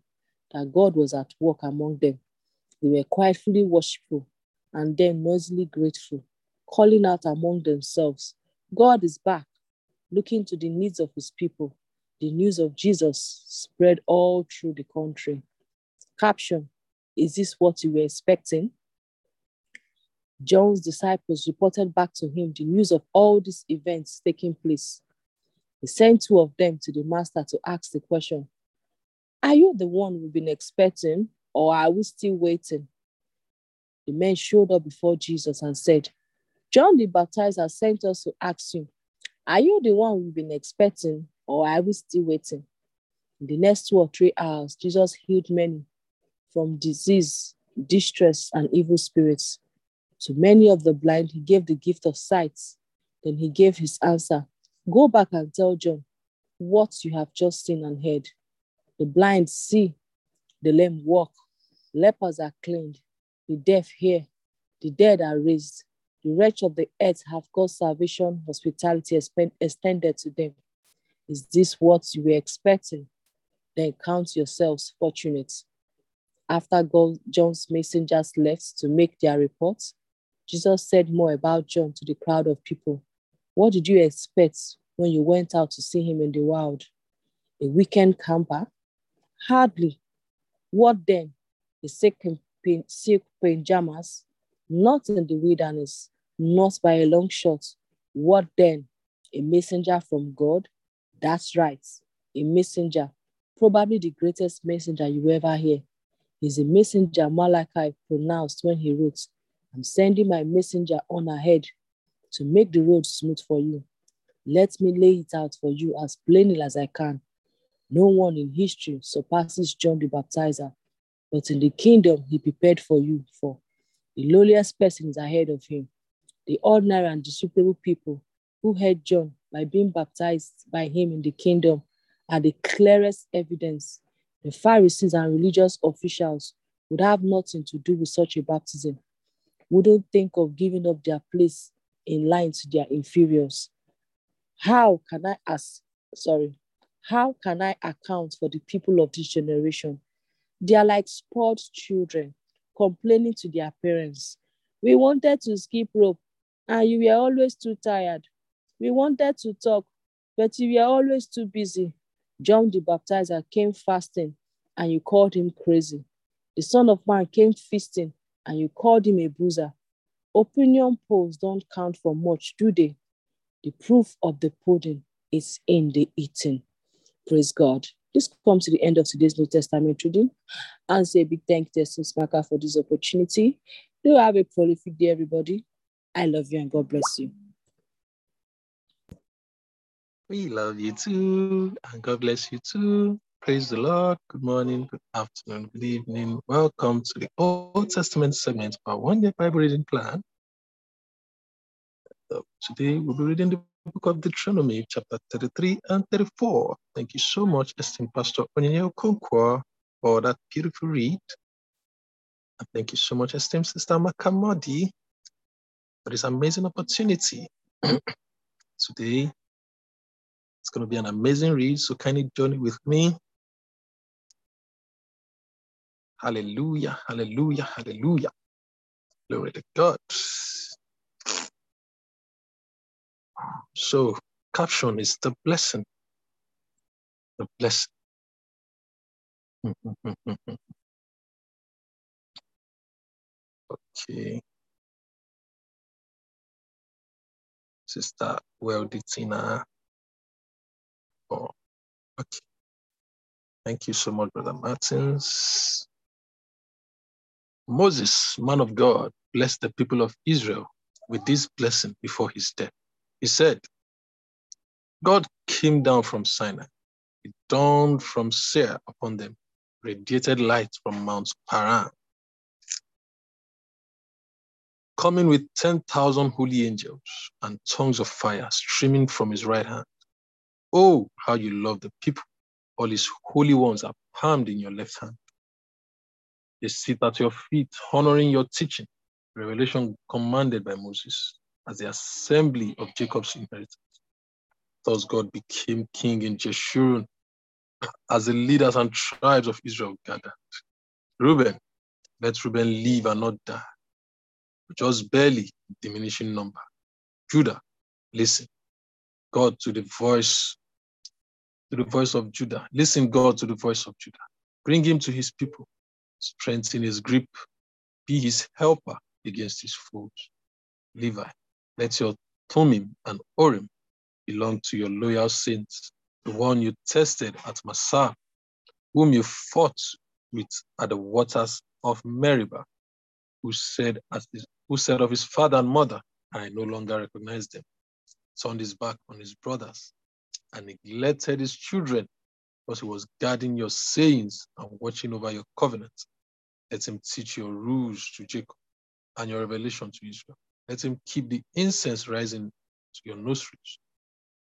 that God was at work among them. They were quietly worshipful and then noisily grateful calling out among themselves, God is back, looking to the needs of his people. The news of Jesus spread all through the country. Caption Is this what you were expecting? John's disciples reported back to him the news of all these events taking place. He sent two of them to the master to ask the question Are you the one we've been expecting, or are we still waiting? The men showed up before Jesus and said, John the Baptizer sent us to ask you, Are you the one we've been expecting, or are we still waiting? In the next two or three hours, Jesus healed many from disease, distress, and evil spirits. To many of the blind, he gave the gift of sight. Then he gave his answer Go back and tell John what you have just seen and heard. The blind see, the lame walk, lepers are cleaned, the deaf hear, the dead are raised, the rich of the earth have got salvation, hospitality extended to them. Is this what you were expecting? Then count yourselves fortunate. After God, John's messengers left to make their reports, Jesus said more about John to the crowd of people. What did you expect when you went out to see him in the wild? A weekend camper? Hardly. What then? A sick in silk pajamas? Not in the wilderness, not by a long shot. What then? A messenger from God? That's right, a messenger, probably the greatest messenger you ever hear. He's a messenger Malachi pronounced when he wrote, I'm sending my messenger on ahead to make the road smooth for you. Let me lay it out for you as plainly as I can. No one in history surpasses John the Baptizer, but in the kingdom he prepared for you for. The lowliest person is ahead of him. The ordinary and disreputable people who heard John by being baptized by him in the kingdom are the clearest evidence. The Pharisees and religious officials would have nothing to do with such a baptism, wouldn't think of giving up their place in line to their inferiors. How can I ask, sorry, how can I account for the people of this generation? They are like spoiled children complaining to their parents. We wanted to skip rope and you were always too tired. We wanted to talk, but you were always too busy. John the Baptizer came fasting and you called him crazy. The Son of Man came feasting and you called him a boozer. Opinion polls don't count for much, do they? The proof of the pudding is in the eating. Praise God. This comes to the end of today's New Testament reading. And say a big thank you to Smaka for this opportunity. Do have a prolific day, everybody. I love you and God bless you. We love you too, and God bless you too. Praise the Lord. Good morning, good afternoon, good evening. Welcome to the Old Testament segment of our one year Bible reading plan. Uh, today we'll be reading the book of Deuteronomy, chapter 33 and 34. Thank you so much, esteemed Pastor Onyinye Okonkwo, for that beautiful read. And thank you so much, esteemed Sister Makamodi, for this amazing opportunity. *clears throat* today it's going to be an amazing read, so kindly join with me. Hallelujah, hallelujah, hallelujah. Glory to God. So, caption is the blessing. The blessing. *laughs* okay. Sister Welditina. Oh, okay. Thank you so much, Brother Martins. Moses, man of God, blessed the people of Israel with this blessing before his death. He said, God came down from Sinai. It dawned from Seir upon them, radiated light from Mount Paran. Coming with 10,000 holy angels and tongues of fire streaming from his right hand. Oh, how you love the people. All his holy ones are palmed in your left hand. They sit at your feet, honoring your teaching, revelation commanded by Moses as the assembly of Jacob's inheritance. Thus God became king in Jeshurun as the leaders and tribes of Israel gathered. Reuben, let Reuben live and not die, just barely diminishing number. Judah, listen. God to the voice, to the voice of Judah. Listen, God, to the voice of Judah. Bring him to his people. Strengthen his grip. Be his helper against his foes. Levi, let your Thummim and Urim belong to your loyal saints, the one you tested at Massah, whom you fought with at the waters of Meribah, who said, his, who said of his father and mother, I no longer recognize them, turned his back on his brothers, and neglected his children, because he was guarding your sayings and watching over your covenant. Let him teach your rules to Jacob and your revelation to Israel. Let him keep the incense rising to your nostrils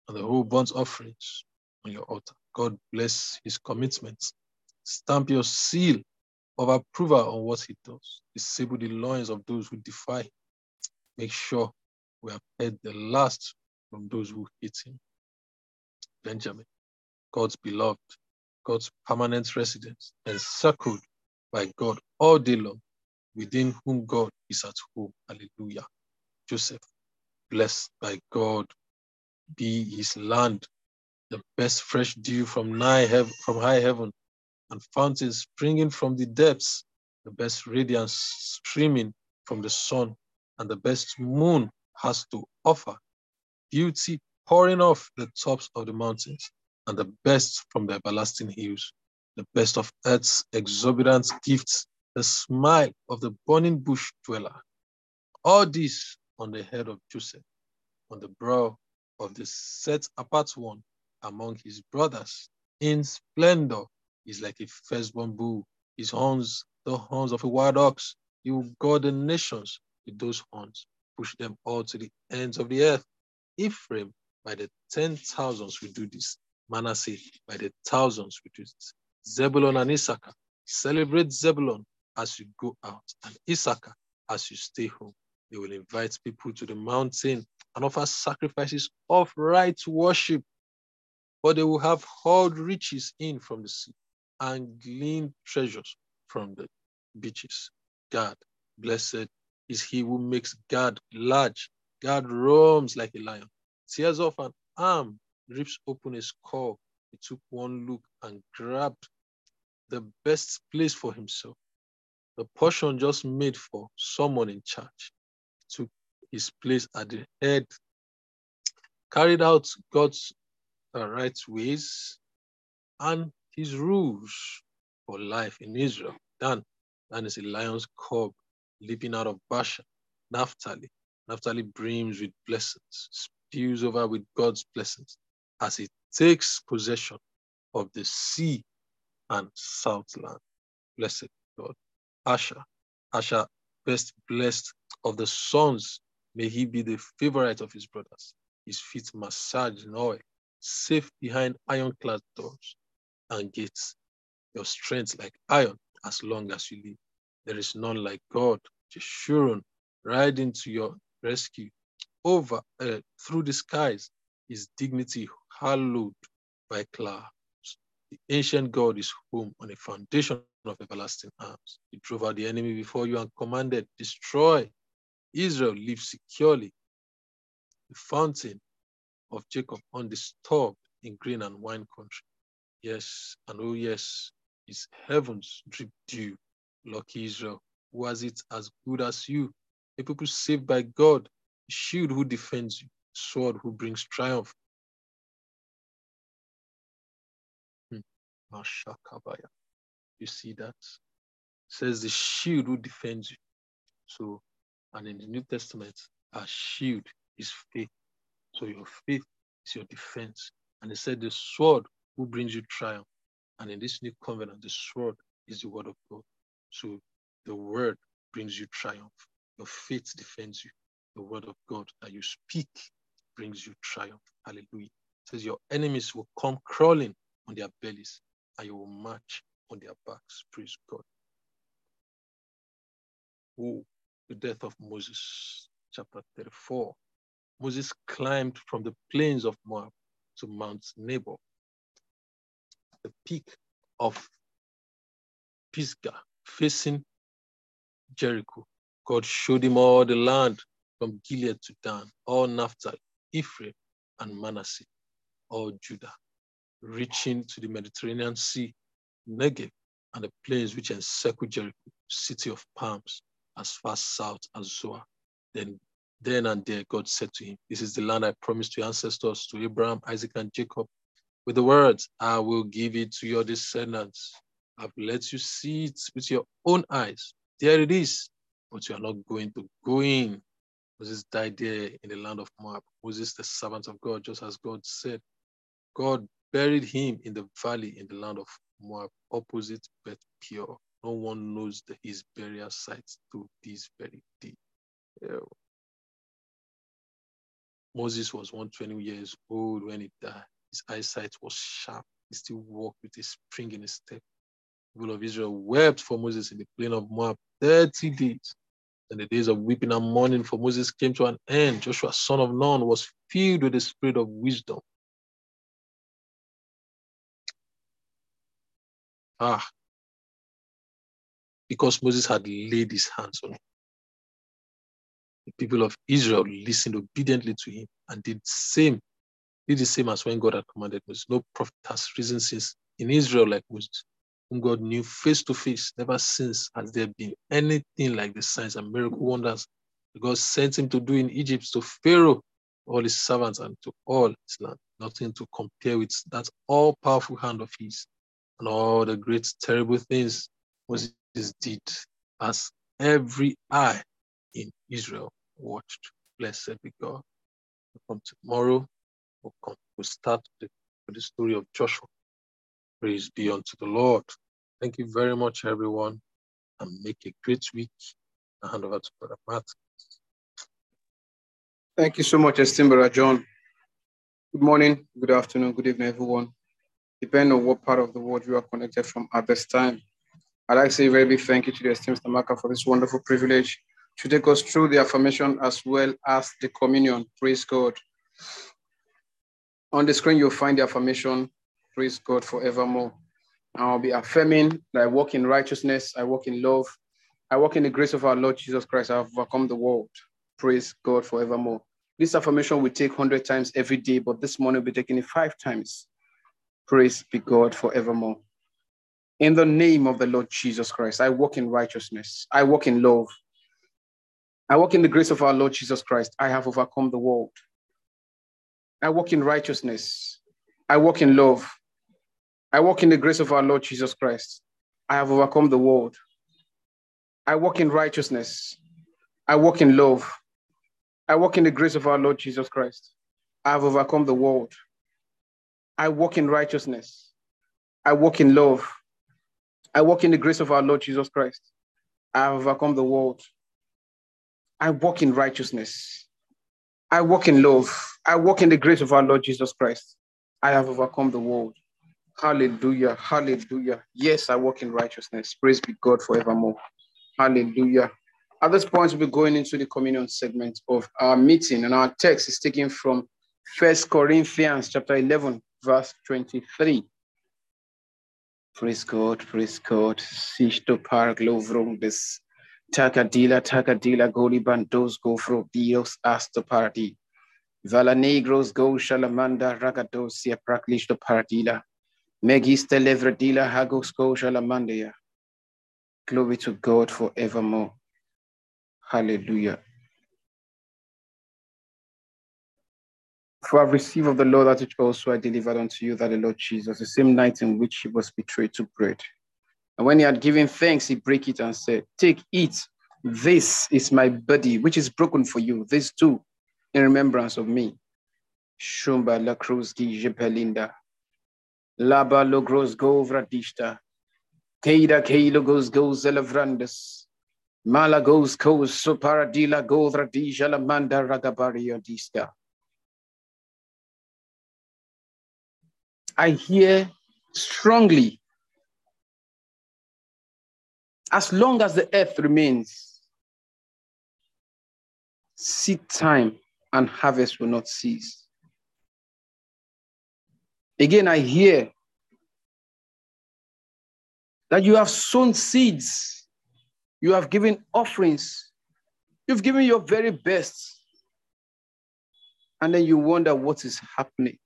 and the whole burnt offerings on your altar. God bless his commitments. Stamp your seal of approval on what he does. Disable the loins of those who defy him. Make sure we have heard the last from those who hate him. Benjamin, God's beloved, God's permanent residence, encircled by God all day long, within whom God is at home. Hallelujah. Joseph, blessed by God, be his land, the best fresh dew from, from high heaven, and fountains springing from the depths, the best radiance streaming from the sun, and the best moon has to offer, beauty pouring off the tops of the mountains, and the best from the everlasting hills, the best of earth's exorbitant gifts, the smile of the burning bush dweller. All this on the head of Joseph, on the brow of the set apart one among his brothers. In splendor, is like a firstborn bull. His horns, the horns of a wild ox. He will guard the nations with those horns, push them all to the ends of the earth. Ephraim, by the ten thousands, will do this. Manasseh, by the thousands, will do this. Zebulun and Issachar, celebrate Zebulun as you go out, and Issachar as you stay home. They will invite people to the mountain and offer sacrifices of right worship. for they will have hauled riches in from the sea and gleaned treasures from the beaches. Gad, blessed is he who makes Gad large. Gad roams like a lion, tears off an arm, rips open a skull. He took one look and grabbed the best place for himself. The portion just made for someone in charge took his place at the head, carried out God's uh, right ways and his rules for life in Israel. Dan, Dan is a lion's cub leaping out of Bashan. Naphtali, Naphtali brims with blessings, spews over with God's blessings as he takes possession of the sea and southland. Blessed God. Asher, Asher best blessed of the sons, may he be the favorite of his brothers, his feet massaged in oil, safe behind ironclad doors and gates. Your strength like iron as long as you live. There is none like God, Jeshurun, riding to your rescue over uh, through the skies, his dignity hallowed by clouds. The ancient God is home on a foundation of everlasting arms. He drove out the enemy before you and commanded, destroy. Israel lives securely. The fountain of Jacob undisturbed in green and wine country. Yes, and oh yes, his heavens drip dew. Lucky Israel, was it as good as you. A people saved by God, a shield who defends you, sword who brings triumph. Hmm. You see that? It says the shield who defends you. So, and in the New Testament, our shield is faith. So your faith is your defense. And it said the sword who brings you triumph. And in this new covenant, the sword is the word of God. So the word brings you triumph. Your faith defends you. The word of God that you speak brings you triumph. Hallelujah. It says your enemies will come crawling on their bellies and you will march on their backs. Praise God. Oh, the death of Moses, chapter 34. Moses climbed from the plains of Moab to Mount Nebo, the peak of Pisgah, facing Jericho. God showed him all the land from Gilead to Dan, all Naphtali, Ephraim, and Manasseh, all Judah, reaching to the Mediterranean Sea Negev and the plains which encircle Jericho, city of palms, as far south as Zoar. Then Then and there, God said to him, This is the land I promised to your ancestors, to Abraham, Isaac, and Jacob. With the words, I will give it to your descendants. I've let you see it with your own eyes. There it is, but you are not going to go in. Moses died there in the land of Moab. Moses, the servant of God, just as God said. God buried him in the valley in the land of Moab, opposite Beth Peor. No one knows the, his burial site to this very day. Yeah. Moses was 120 years old when he died. His eyesight was sharp. He still walked with a spring in his step. The people of Israel wept for Moses in the plain of Moab 30 days. And the days of weeping and mourning for Moses came to an end. Joshua, son of Nun, was filled with the spirit of wisdom. Ah, because Moses had laid his hands on him. The people of Israel listened obediently to him and did the same, did the same as when God had commanded Moses. No prophet has risen since in Israel like Moses, whom God knew face to face. Never since has there been anything like the signs and miracle wonders God sent him to do in Egypt to Pharaoh, all his servants, and to all his land. Nothing to compare with that all powerful hand of his and all the great terrible things Moses did as every eye in Israel watched. Blessed be God. From tomorrow, we'll start with the story of Joshua. Praise be unto the Lord. Thank you very much, everyone, and make a great week. I hand over to Brother Matt. Thank you so much, Estimbara John. Good morning, good afternoon, good evening, everyone. Depending on what part of the world you are connected from at this time, I'd like to say a very big thank you to the esteemed Stamaka for this wonderful privilege to take us through the affirmation as well as the communion. Praise God. On the screen, you'll find the affirmation, praise God forevermore. I'll be affirming that I walk in righteousness, I walk in love, I walk in the grace of our Lord Jesus Christ. I have overcome the world. Praise God forevermore. This affirmation we take 100 times every day, but this morning we'll be taking it five times. Praise be God forevermore. In the name of the Lord Jesus Christ, I walk in righteousness. I walk in love. I walk in the grace of our Lord Jesus Christ. I have overcome the world. I walk in righteousness. I walk in love. I walk in the grace of our Lord Jesus Christ. I have overcome the world. I walk in righteousness. I walk in love. I walk in the grace of our Lord Jesus Christ. I have overcome the world. I walk in righteousness. I walk in love. I walk in the grace of our Lord Jesus Christ. I have overcome the world. I walk in righteousness. I walk in love. I walk in the grace of our Lord Jesus Christ. I have overcome the world. Hallelujah. Hallelujah. Yes, I walk in righteousness. Praise be God forevermore. Hallelujah. At this point, we'll be going into the communion segment of our meeting, and our text is taken from First Corinthians chapter 11, verse 23. Praise God, praise God. Takadila, takadila, golibandos, gofro, dios, asto party. Vala negros, go shalamanda, ragadosia, praklisto paradila. Megista levradila, hagos, go shalamandia. Glory to God forevermore. Hallelujah. For I received of the Lord that which also I delivered unto you, that the Lord Jesus, the same night in which he was betrayed, took bread. And when he had given thanks, he broke it and said, Take, eat. This is my body, which is broken for you. This too, in remembrance of me. Shumba la cruz di jepelinda. Laba logros govradishta. Keida keilogos goes elavrandas. Malagos kos soparadila govradija la manda ragabaria dista. I hear strongly as long as the earth remains, seed time and harvest will not cease. Again, I hear that you have sown seeds, you have given offerings, you've given your very best, and then you wonder what is happening.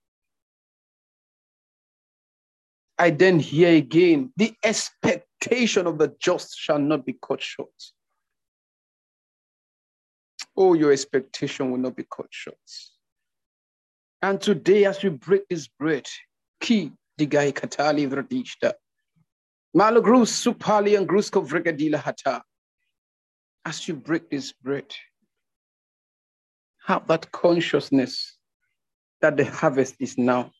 I then hear again the expectation of the just shall not be cut short. Oh, your expectation will not be cut short. And today, as you break this bread, ki digai katali vradishta, malagrus supali and grusko vrigadila hata. As you break this bread, have that consciousness that the harvest is now.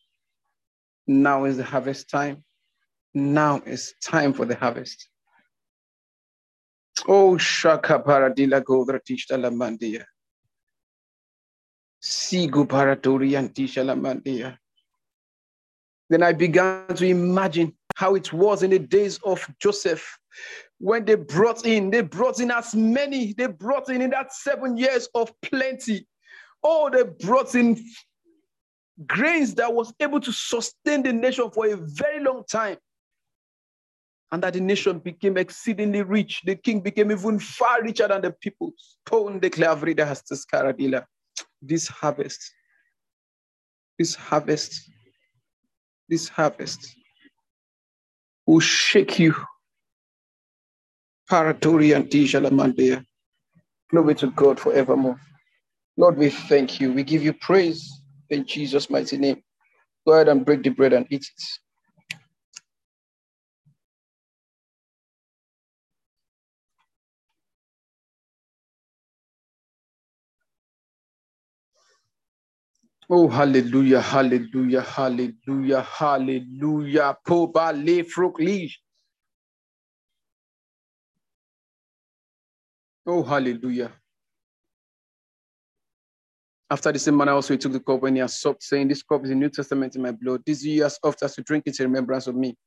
Now is the harvest time. Now is time for the harvest. Oh, Shaka Paradila Godra Tishta Lamandia. Sigu Paradori and Tisha Lamandia. Then I began to imagine how it was in the days of Joseph when they brought in, they brought in as many, they brought in in that seven years of plenty. Oh, they brought in grains that was able to sustain the nation for a very long time. And that the nation became exceedingly rich. The king became even far richer than the people. Stone declared has this harvest, this harvest, this harvest will shake you. Paratori and Dijalamandia. Glory to God forevermore. Lord, we thank you. We give you praise in Jesus' mighty name. Go ahead and break the bread and eat it. Oh, hallelujah, hallelujah, hallelujah, hallelujah. Poba le. Oh, hallelujah. After the same manner, also he took the cup when he had supped, saying, This cup is the New Testament in my blood. This year as oft as you drink it in remembrance of me.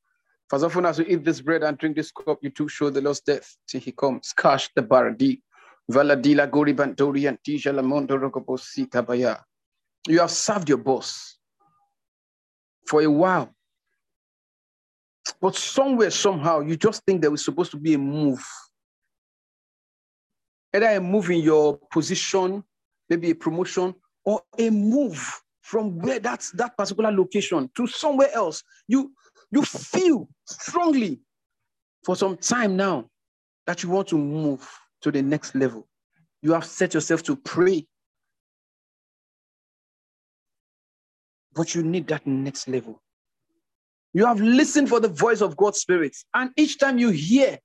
For as often as you eat this bread and drink this cup, you too show the Lord's death till he comes. Cash the baradi. Valadila gori bantori and tisha lamondo rokoposi kabaya. You have served your boss for a while. But somewhere, somehow, you just think there was supposed to be a move. Either a move in your position, maybe a promotion, or a move from where that's that particular location to somewhere else. You you feel strongly for some time now that you want to move to the next level. You have set yourself to pray but you need that next level. You have listened for the voice of God's Spirit, and each time you hear,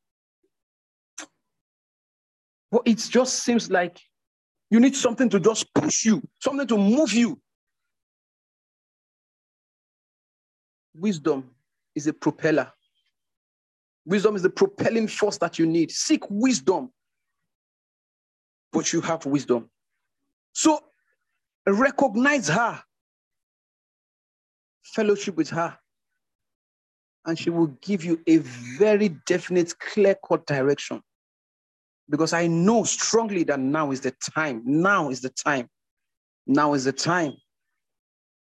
well, it just seems like you need something to just push you, something to move you. Wisdom is a propeller. Wisdom is the propelling force that you need. Seek wisdom, but you have wisdom. So recognize her fellowship with her, and she will give you a very definite, clear cut direction. Because I know strongly that now is the time. Now is the time. Now is the time.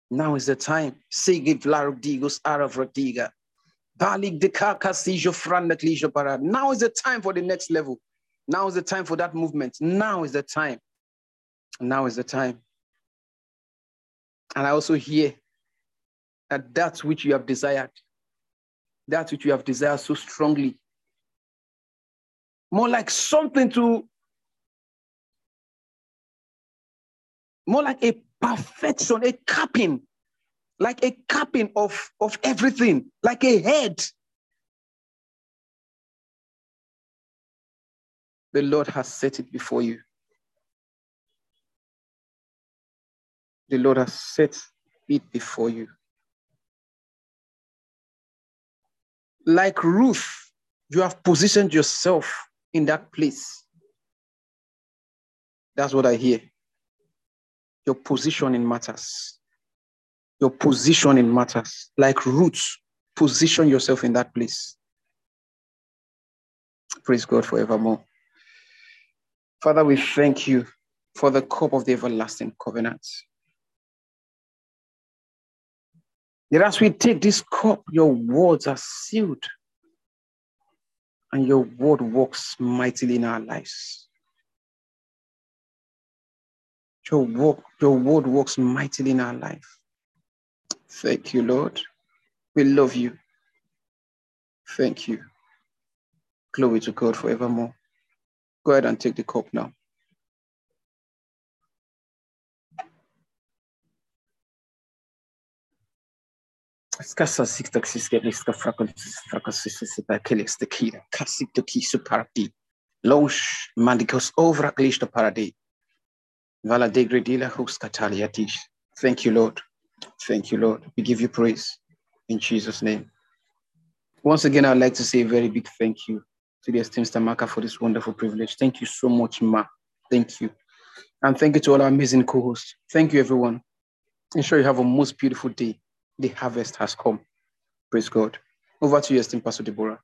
Now is the time. Sige Vlarodigos Aravradiga. Balik de Kakasijo Franaklijo Parad. Now is the time for the next level. Now is the time for that movement. Now is the time. Now is the time. And I also hear that that which you have desired, that which you have desired so strongly, more like something to, more like a perfection, a capping, like a capping of, of everything, like a head. The Lord has set it before you. The Lord has set it before you. Like Ruth, you have positioned yourself in that place. That's what I hear. Your positioning matters. Your positioning matters. Like Ruth, position yourself in that place. Praise God forevermore. Father, we thank you for the cup of the everlasting covenant. That as we take this cup, your words are sealed. And your word works mightily in our lives. Your, work, your word works mightily in our life. Thank you, Lord. We love you. Thank you. Glory to God forevermore. Go ahead and take the cup now. Skasa sikta siske liska frakonsis frakonsis bakelis de kira kasik to kisu parati. Losh mandikos over glishta paradi. Vala degradila hus kataliatish. Thank you, Lord. Thank you, Lord. We give you praise in Jesus' name. Once again, I'd like to say a very big thank you to the esteemed Stamaka for this wonderful privilege. Thank you so much, Ma. Thank you. And thank you to all our amazing co-hosts. Thank you, everyone. Ensure you have a most beautiful day. The harvest has come. Praise God. Over to you, esteemed Pastor Deborah.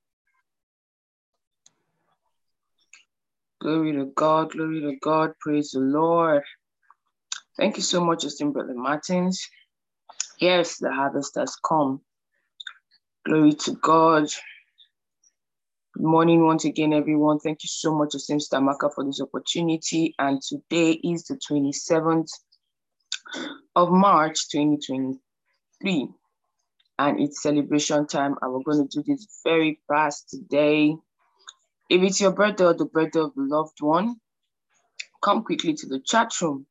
Glory to God, glory to God, praise the Lord. Thank you so much, esteemed Brother Martins. Yes, the harvest has come. Glory to God. Good morning once again, everyone. Thank you so much, esteemed Stamaka, for this opportunity. And today is the 27th of March, 2023. And it's celebration time. And we're going to do this very fast today. If it's your birthday or the birthday of loved one, come quickly to the chat room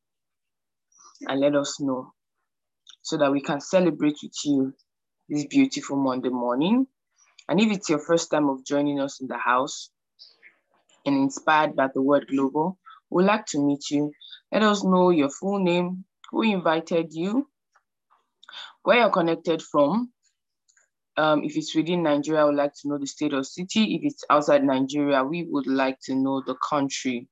and let us know so that we can celebrate with you this beautiful Monday morning. And if it's your first time of joining us in the house and inspired by the word global, we'd like to meet you. Let us know your full name, who invited you, where you're connected from. Um, if it's within Nigeria, I would like to know the state or city. If it's outside Nigeria, we would like to know the country.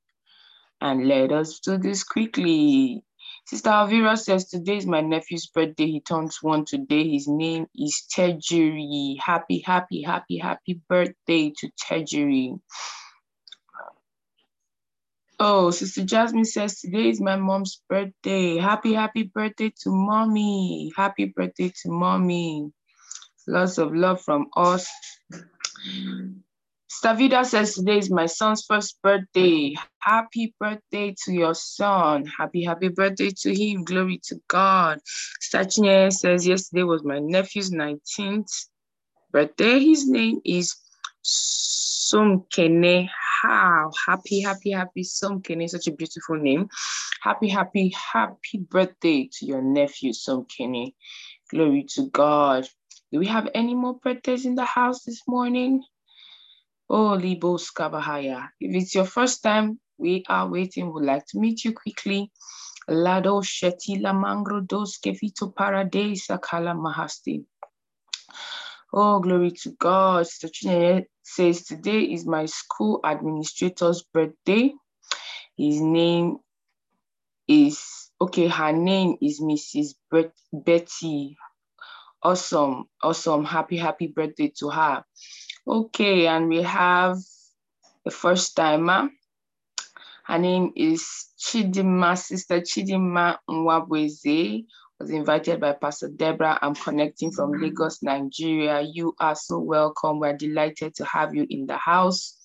And let us do this quickly. Sister Alvira says, Today is my nephew's birthday. He turns one today. His name is Tejiri. Happy, happy, happy, happy birthday to Tejiri. Oh, Sister Jasmine says, Today is my mom's birthday. Happy, happy birthday to mommy. Happy birthday to mommy. Lots of love from us. Stavida says today is my son's first birthday. Happy birthday to your son. Happy, happy birthday to him. Glory to God. Stachinye says yesterday was my nephew's 19th birthday. His name is Sumkene. How happy, happy, happy Sumkene. Such a beautiful name. Happy, happy, happy birthday to your nephew Sumkene. Glory to God. Do we have any more birthdays in the house this morning? Oh, Libo Skabahaya. If it's your first time, we are waiting. We'd like to meet you quickly. Lado Shetila Mangro Dos Kevito Paradisa Kala Mahasti. Oh, glory to God. Sister says, Today is my school administrator's birthday. His name is, okay, her name is Mrs. Betty. Awesome, awesome. Happy, happy birthday to her. Okay, and we have the first timer. Her name is Chidima, Sister Chidima Nwabueze, was invited by Pastor Deborah. I'm connecting from mm-hmm. Lagos, Nigeria. You are so welcome. We're delighted to have you in the house.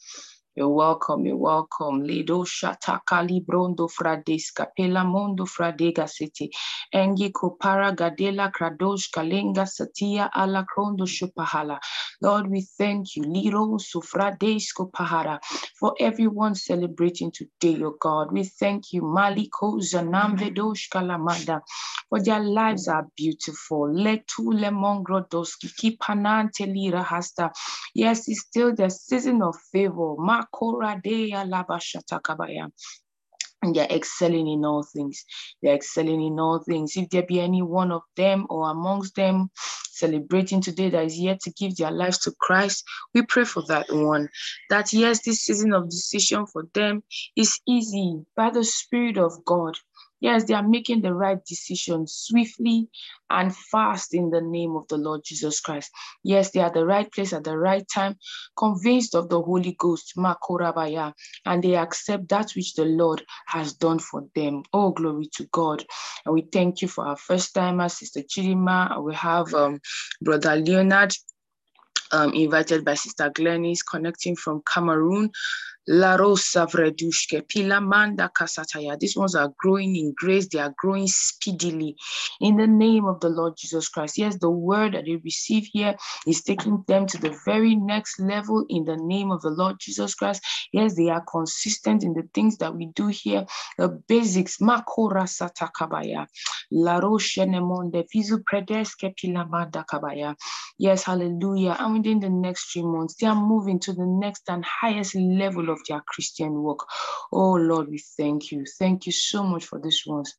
You're welcome, you're welcome. Lido shataka librondo fradesca, pela mondo fradega city. Engi kopara gadela kradosh kalenga satia ala krondo shupahala. Lord, we thank you, Liro sufradesco pahara, for everyone celebrating today, your God. We thank you, Maliko zanamvedosh kalamada, for their lives are beautiful. Letu lemongro doski, kipanante lira hasta. Yes, it's still the season of favor. And they're excelling in all things. They're excelling in all things. If there be any one of them or amongst them celebrating today that is yet to give their lives to Christ, we pray for that one. That yes, this season of decision for them is easy by the Spirit of God. Yes, they are making the right decision swiftly and fast in the name of the Lord Jesus Christ. Yes, they are the right place at the right time, convinced of the Holy Ghost, Makorabaya, and they accept that which the Lord has done for them. Oh, glory to God. And we thank you for our first timer, Sister Chidima. We have um, Brother Leonard um, invited by Sister Glennis, connecting from Cameroon. La Rosa Vredushke, Pilamanda Kasataya. These ones are growing in grace, they are growing speedily in the name of the Lord Jesus Christ. Yes, the word that they receive here is taking them to the very next level in the name of the Lord Jesus Christ. Yes, they are consistent in the things that we do here, the basics. Makora Satakabaya, La Roche Nemonde, Vizu Predeske Pilamanda Kabaya. Yes, hallelujah. And within the next three months, they are moving to the next and highest level of their Christian work. Oh Lord, we thank you. Thank you so much for this ones.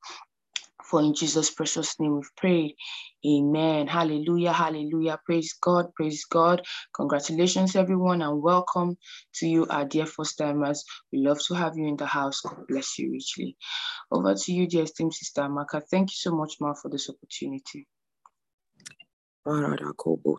For in Jesus' precious name we've prayed. Amen. Hallelujah. Hallelujah. Praise God. Praise God. Congratulations, everyone, and welcome to you, our dear first timers. We love to have you in the house. God bless you richly. Over to you, dear esteemed sister Amaka. Thank you so much, Ma, for this opportunity. Barada gava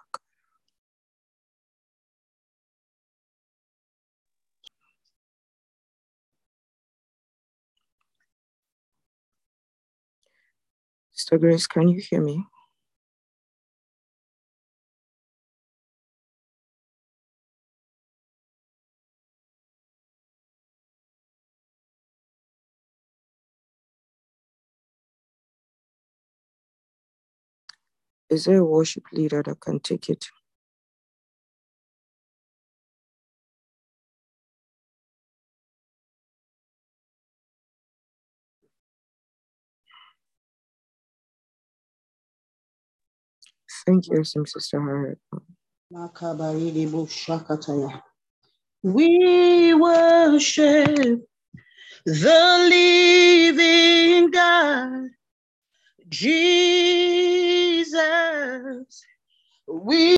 Sister Grace, can you hear me? Is there a worship leader that can take it? Thank you, Sister Harriet. We worship the living God, Jesus. We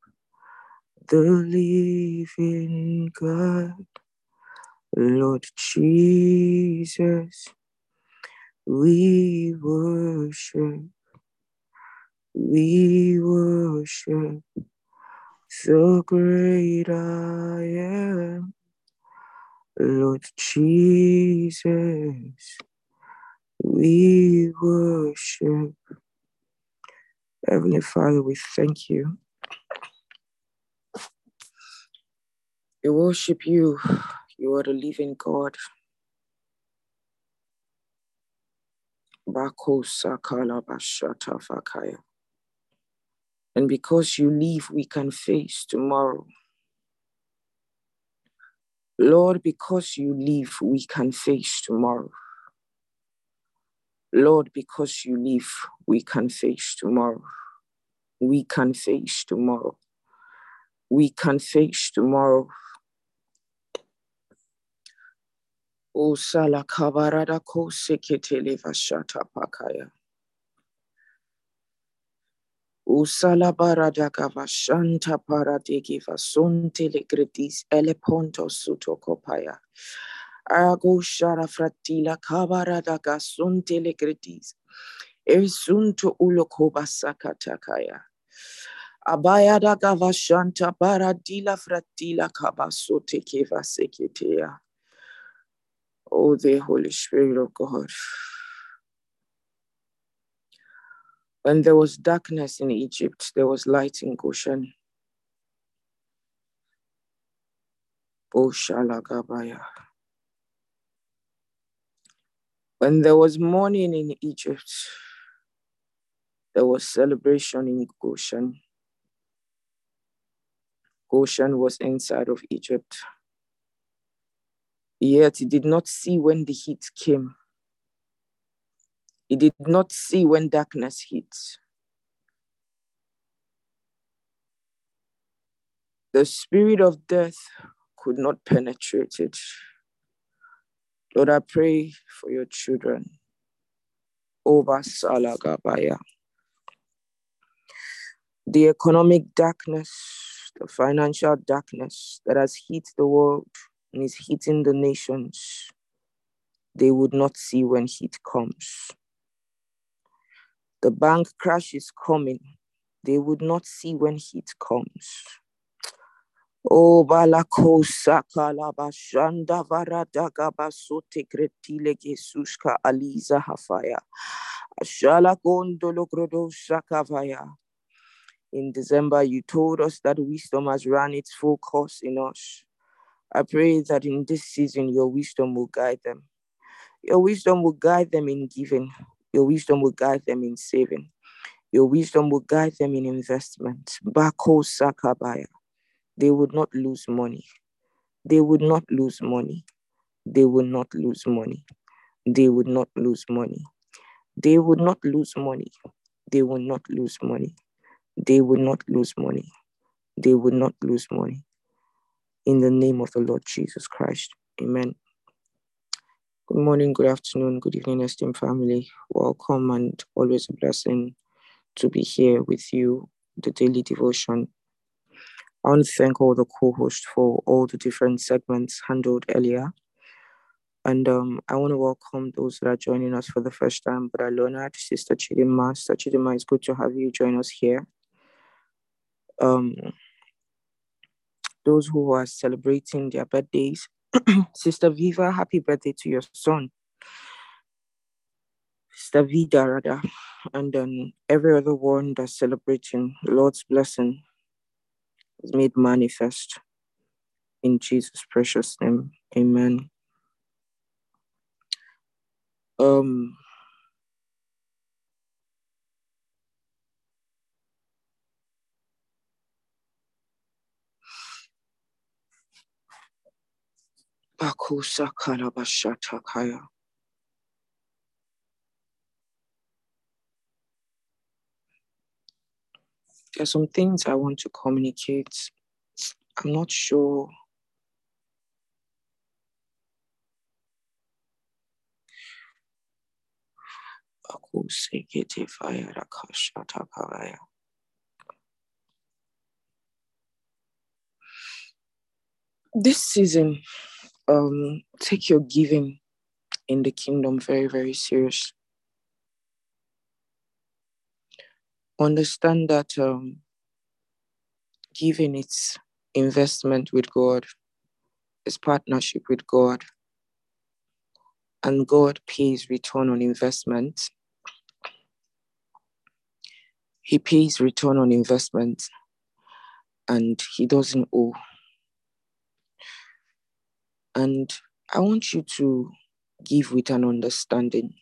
the living God, Lord Jesus. We worship, we worship the great I am, Lord Jesus. We worship. Heavenly Father, we thank you. We worship you. You are the living God. And because you live, we can face tomorrow. Lord, because you live, we can face tomorrow. Lord, because you live, we can face tomorrow. We can face tomorrow. We can face tomorrow. O sala kabarada ko seketele vashata pakaya. O sala barada kavashanta legredis eleponto suto kopaya. Arago shara fratila kabarada gasonte legredis. Ersunto ulokoba sakatakaya. Abayada gavashanta paradila fratila kabasote keva Oh, the Holy Spirit of God. When there was darkness in Egypt, there was light in Goshen. Oshalagabaya. When there was mourning in Egypt, there was celebration in Goshen. Goshen was inside of Egypt. Yet he did not see when the heat came. He did not see when darkness hit. The spirit of death could not penetrate it. Lord, I pray for your children. Over Salagabaya. The economic darkness, the financial darkness that has hit the world and is hitting the nations, they would not see when heat comes. The bank crash is coming, they would not see when heat comes. Oh, o balako sakala bashanda varadaga basote kretile aliza hafaya. Ashala gondolo. In December, you told us that wisdom has run its full course in us. I pray that in this season, your wisdom will guide them. Your wisdom will guide them in giving. Your wisdom will guide them in saving. Your wisdom will guide them in investment. Bako sakabaya. They would not lose money. They would not lose money. They would not lose money. They would not lose money. They would not lose money. They would not lose money. They would not lose money. They would not lose money. In the name of the Lord Jesus Christ. Amen. Good morning, good afternoon, good evening, esteemed family. Welcome and always a blessing to be here with you, the daily devotion. I want to thank all the co-hosts for all the different segments handled earlier. And um, I want to welcome those that are joining us for the first time. But Brother Leonard, Sister Chidima. Sister Chidima, it's good to have you join us here. Um, those who are celebrating their birthdays, *clears throat* Sister Viva, happy birthday to your son. Sister Vida, rather, and then every other one that's celebrating Lord's blessing is made manifest. In Jesus' precious name, amen. Um, Kalabashatakaya. There's some things I want to communicate. I'm not sure. This season, um, take your giving in the kingdom very, very serious. Understand that um, giving its investment with God, is partnership with God, and God pays return on investment. He pays return on investment and he doesn't owe. And I want you to give with an understanding.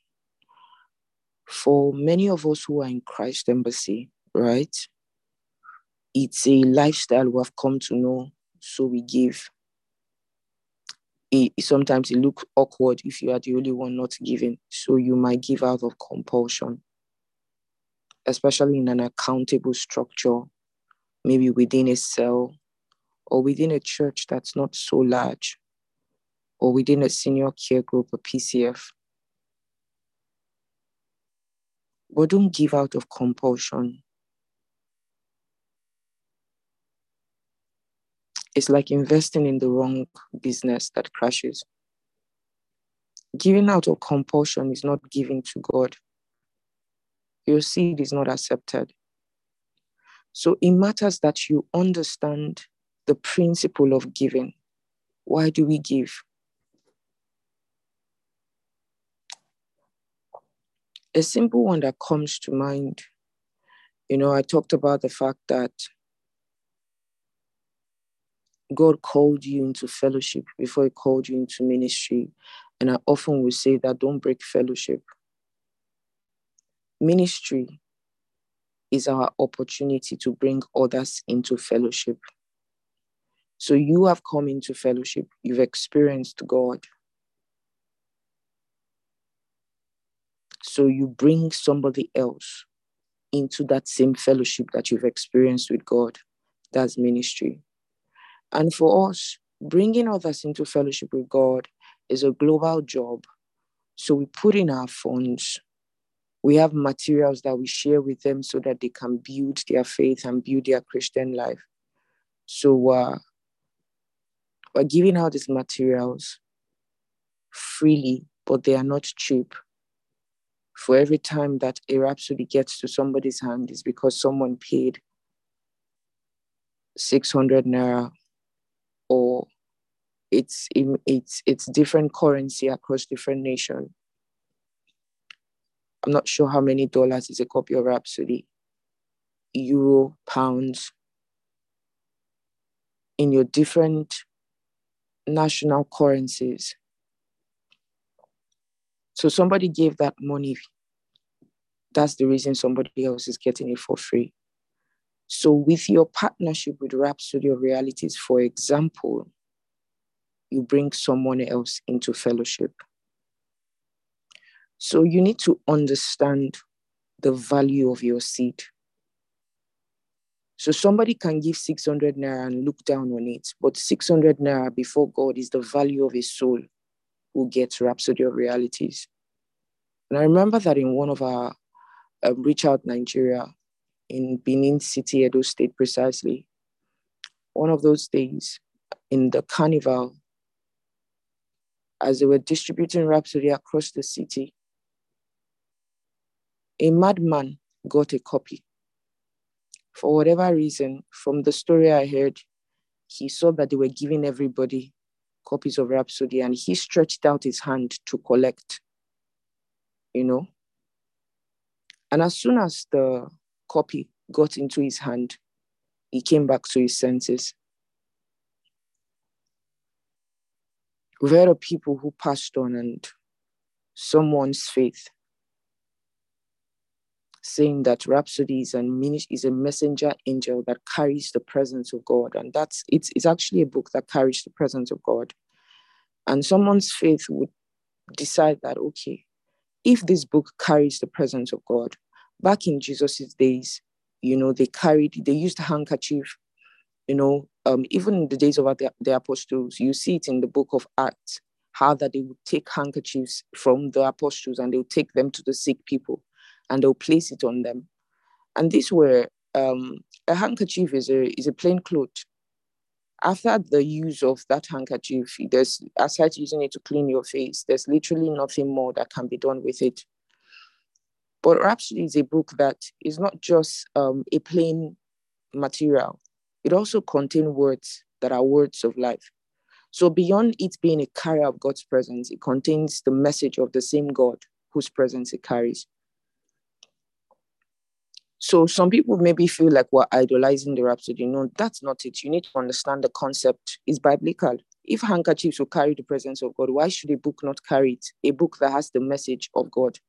For many of us who are in Christ Embassy, right? It's a lifestyle we have come to know, so we give. It, sometimes it looks awkward if you are the only one not giving, so you might give out of compulsion, especially in an accountable structure, maybe within a cell or within a church that's not so large or within a senior care group, a PCF. But don't give out of compulsion. It's like investing in the wrong business that crashes. Giving out of compulsion is not giving to God. Your seed is not accepted. So it matters that you understand the principle of giving. Why do we give? A simple one that comes to mind, you know, I talked about the fact that God called you into fellowship before He called you into ministry. And I often will say that don't break fellowship. Ministry is our opportunity to bring others into fellowship. So you have come into fellowship, you've experienced God. So you bring somebody else into that same fellowship that you've experienced with God. That's ministry. And for us, bringing others into fellowship with God is a global job. So we put in our funds. We have materials that we share with them so that they can build their faith and build their Christian life. So uh, we're giving out these materials freely, but they are not cheap. For every time that a rhapsody gets to somebody's hand is because someone paid 600 naira or it's it's it's different currency across different nation. I'm not sure how many dollars is a copy of Rhapsody, euro, pounds. In your different national currencies. So somebody gave that money. That's the reason somebody else is getting it for free. So, with your partnership with Rhapsody of Realities, for example, you bring someone else into fellowship. So you need to understand the value of your seed. So somebody can give 600 naira and look down on it, but 600 naira before God is the value of a soul who gets Rhapsody of Realities. And I remember that in one of our um, Reach Out Nigeria in Benin City, Edo State, precisely, one of those days in the carnival, as they were distributing Rhapsody across the city, a madman got a copy. For whatever reason, from the story I heard, he saw that they were giving everybody copies of Rhapsody and he stretched out his hand to collect, you know. And as soon as the copy got into his hand, he came back to his senses. We've heard of people who passed on and someone's faith saying that Rhapsody is, is a messenger angel that carries the presence of God. And that's it's, it's actually a book that carries the presence of God. And someone's faith would decide that, okay, if this book carries the presence of God, back in Jesus's days, you know, they carried, they used handkerchief, you know, um, even in the days of the, the apostles, you see it in the book of Acts, how that they would take handkerchiefs from the apostles and they would take them to the sick people and they'll place it on them. And these were um, a handkerchief is a is a plain cloth. After the use of that handkerchief, there's aside using it to clean your face, there's literally nothing more that can be done with it. But Rhapsody is a book that is not just um, a plain material. It also contains words that are words of life. So beyond it being a carrier of God's presence, it contains the message of the same God whose presence it carries. So some people maybe feel like we're idolizing the rhapsody. No, that's not it. You need to understand the concept is biblical. If handkerchiefs will carry the presence of God, why should a book not carry it? A book that has the message of God.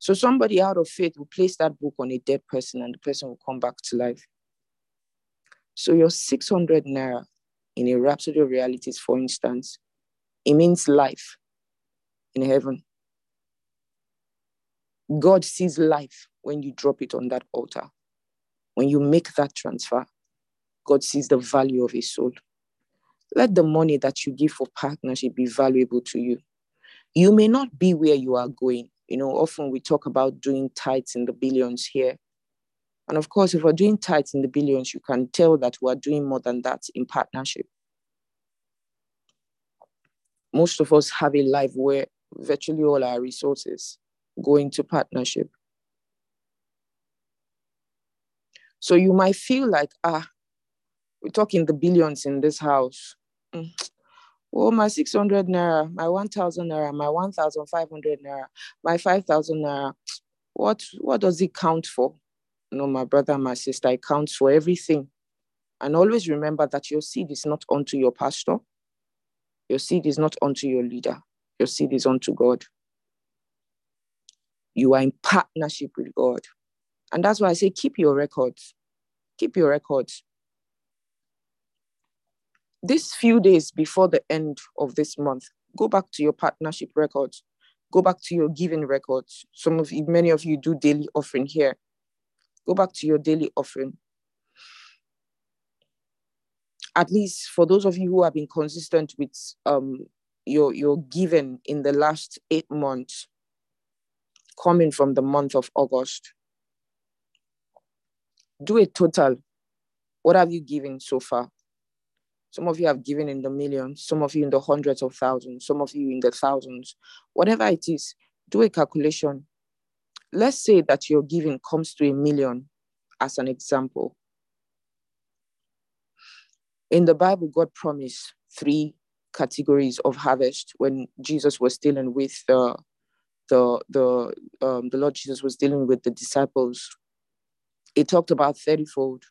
So somebody out of faith will place that book on a dead person and the person will come back to life. So your 600 naira in a rhapsody of realities, for instance, it means life in heaven. God sees life when you drop it on that altar. When you make that transfer, God sees the value of a soul. Let the money that you give for partnership be valuable to you. You may not be where you are going. You know, often we talk about doing tithes in the billions here. And of course, if we're doing tithes in the billions, you can tell that we're doing more than that in partnership. Most of us have a life where virtually all our resources go into partnership. So you might feel like, ah, we're talking the billions in this house. Mm. Oh, my 600 naira, my 1,000 naira, my 1,500 naira, my 5,000 naira. What, what does it count for? No, my brother, my sister, it counts for everything. And always remember that your seed is not unto your pastor, your seed is not unto your leader, your seed is unto God. You are in partnership with God. And that's why I say keep your records. Keep your records. These few days before the end of this month, go back to your partnership records. Go back to your giving records. Some of you, many of you do daily offering here. Go back to your daily offering. At least for those of you who have been consistent with um, your, your giving in the last eight months, coming from the month of August, do a total. What have you given so far? Some of you have given in the millions, some of you in the hundreds of thousands, some of you in the thousands. Whatever it is, do a calculation. Let's say that your giving comes to a million as an example. In the Bible, God promised three categories of harvest when Jesus was dealing with the the the um, the Lord Jesus was dealing with the disciples. It talked about 30 fold.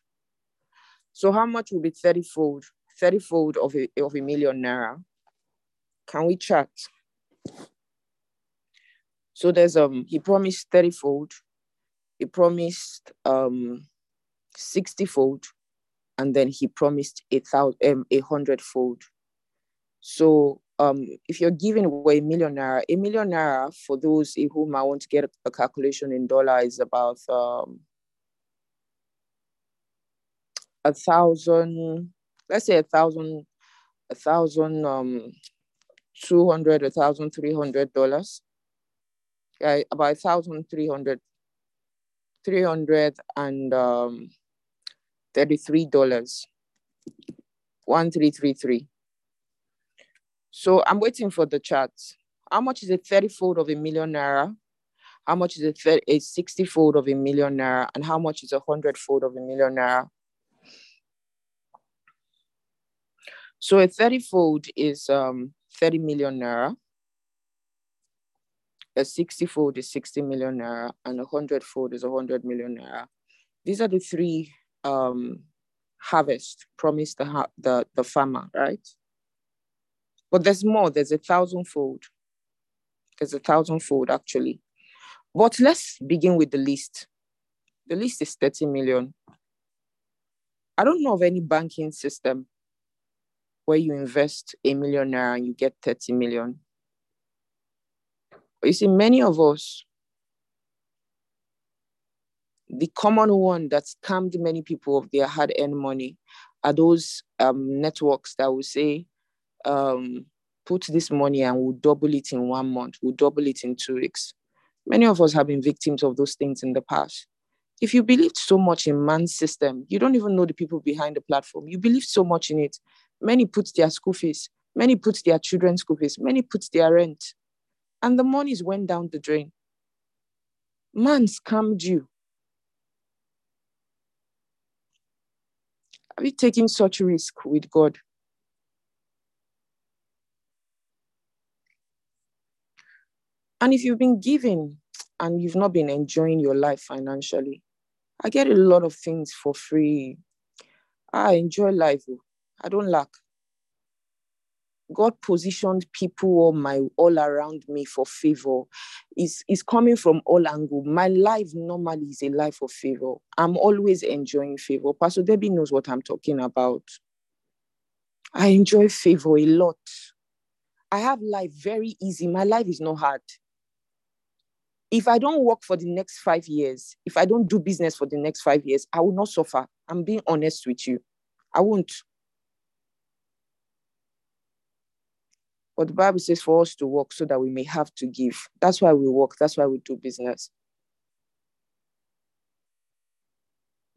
So how much will be 30 fold 30 fold of a, of a million naira. Can we chat? So there's um he promised 30 fold, he promised um 60 fold, and then he promised a thousand um, a hundred fold. So um if you're giving away a million naira, a million naira for those whom I want to get a calculation in dollar is about um a thousand let's say a thousand, a thousand, um, two hundred, a thousand three hundred dollars. Yeah, about a thousand three hundred, three hundred and um, thirty-three dollars. One three three three. So I'm waiting for the chart. How much is a 30 fold of a million naira? How much is a, 30, a 60 fold of a million naira? And how much is a 100 fold of a million naira? So a 30 fold is um, 30 million naira. A 60 fold is 60 million naira, and a 100 fold is 100 million naira. These are the three um, harvest promised the, ha- the, the farmer, right? But there's more, there's a thousand fold. There's a thousand fold actually. But let's begin with the least. The least is 30 million. I don't know of any banking system where you invest a million naira and you get 30 million. You see, many of us, the common one that scammed many people of their hard earned money are those um, networks that will say, um, put this money and we'll double it in one month, we'll double it in two weeks. Many of us have been victims of those things in the past. If you believed so much in man's system, you don't even know the people behind the platform. You believe so much in it Many put their school fees, many put their children's school fees, many put their rent, and the monies went down the drain. Man scammed you. Have you taken such risk with God? And if you've been giving and you've not been enjoying your life financially, I get a lot of things for free. I enjoy life. Oh. I don't lack. God positioned people all my all around me for favor. Is is coming from all angles. My life normally is a life of favor. I'm always enjoying favor. Pastor Debbie knows what I'm talking about. I enjoy favor a lot. I have life very easy. My life is not hard. If I don't work for the next five years, if I don't do business for the next five years, I will not suffer. I'm being honest with you. I won't. But the Bible says for us to work so that we may have to give. That's why we work. That's why we do business.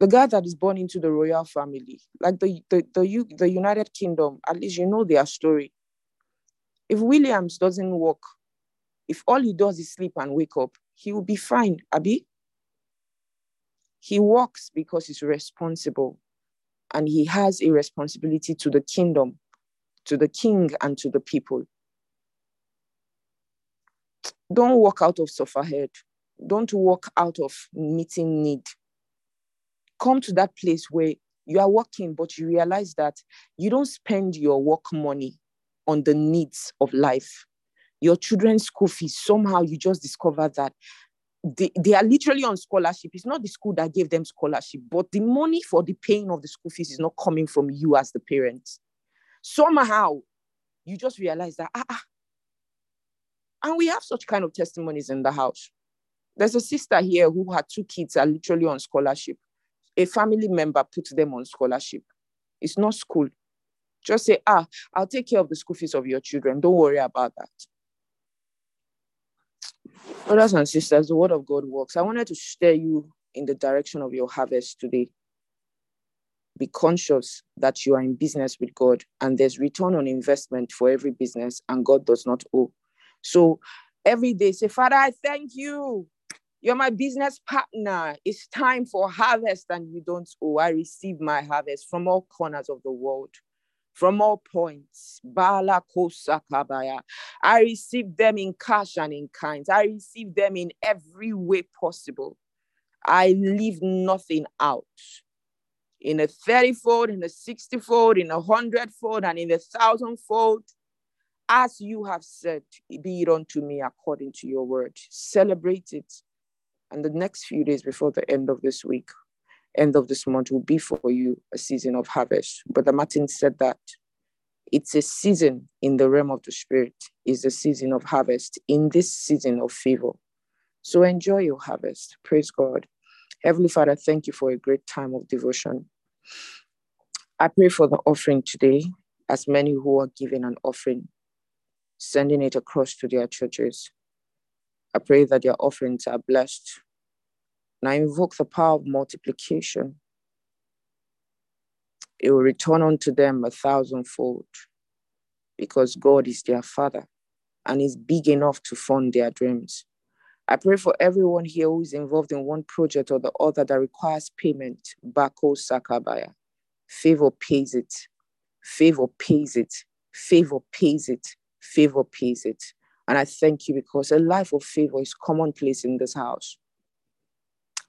The guy that is born into the royal family, like the, the, the, the United Kingdom, at least you know their story. If Williams doesn't work, if all he does is sleep and wake up, he will be fine, Abby. He works because he's responsible and he has a responsibility to the kingdom, to the king, and to the people. Don't walk out of sufferhead. Don't walk out of meeting need. Come to that place where You are working, but you realize that you don't spend your work money on the needs of life. Your children's school fees, somehow you just discover that they, they are literally on scholarship. It's not the school that gave them scholarship, but the money for the paying of the school fees is not coming from you as the parent. Somehow you just realize that, ah, ah. And we have such kind of testimonies in the house. There's a sister here who had two kids are literally on scholarship. A family member put them on scholarship. It's not school. Just say, ah, I'll take care of the school fees of your children. Don't worry about that. Brothers and sisters, the word of God works. I wanted to steer you in the direction of your harvest today. Be conscious that you are in business with God and there's return on investment for every business, and God does not owe. So every day, say, Father, I thank you. You're my business partner. It's time for harvest, and you don't owe. I receive my harvest from all corners of the world from all points. Bala kabaya. I receive them in cash and in kinds. I receive them in every way possible. I leave nothing out. In a 30 fold, in a 60 fold, in a 100 fold, and in a thousand fold, as you have said, be it unto me according to your word. Celebrate it. And the next few days before the end of this week, end of this month will be for you a season of harvest. Brother Martin said that it's a season in the realm of the spirit, is a season of harvest in this season of favor. So enjoy your harvest. Praise God. Heavenly Father, thank you for a great time of devotion. I pray for the offering today, as many who are giving an offering, sending it across to their churches. I pray that their offerings are blessed and I invoke the power of multiplication. It will return unto them a thousandfold because God is their Father and is big enough to fund their dreams. I pray for everyone here who is involved in one project or the other that requires payment. Bako Sakabaya. Favor pays it. Favor pays it. Favor pays it. Favor pays it. And I thank you because a life of favor is commonplace in this house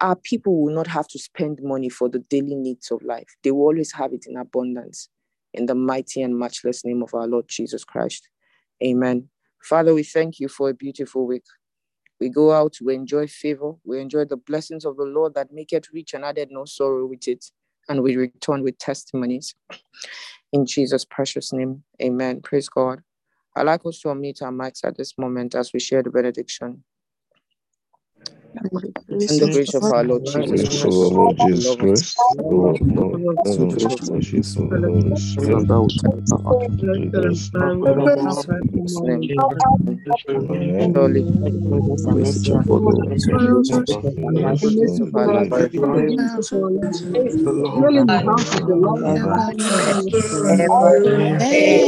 our people will not have to spend money for the daily needs of life. They will always have it in abundance. In the mighty and matchless name of our Lord Jesus Christ. Amen. Father, we thank you for a beautiful week. We go out, we enjoy favor, we enjoy the blessings of the Lord that make it rich and added no sorrow with it, and we return with testimonies. In Jesus' precious name, amen. Praise God. I'd like us to unmute our mics at this moment as we share the benediction. And the grace of our Lord Jesus Christ, Lord Jesus Christ, the love of God, and the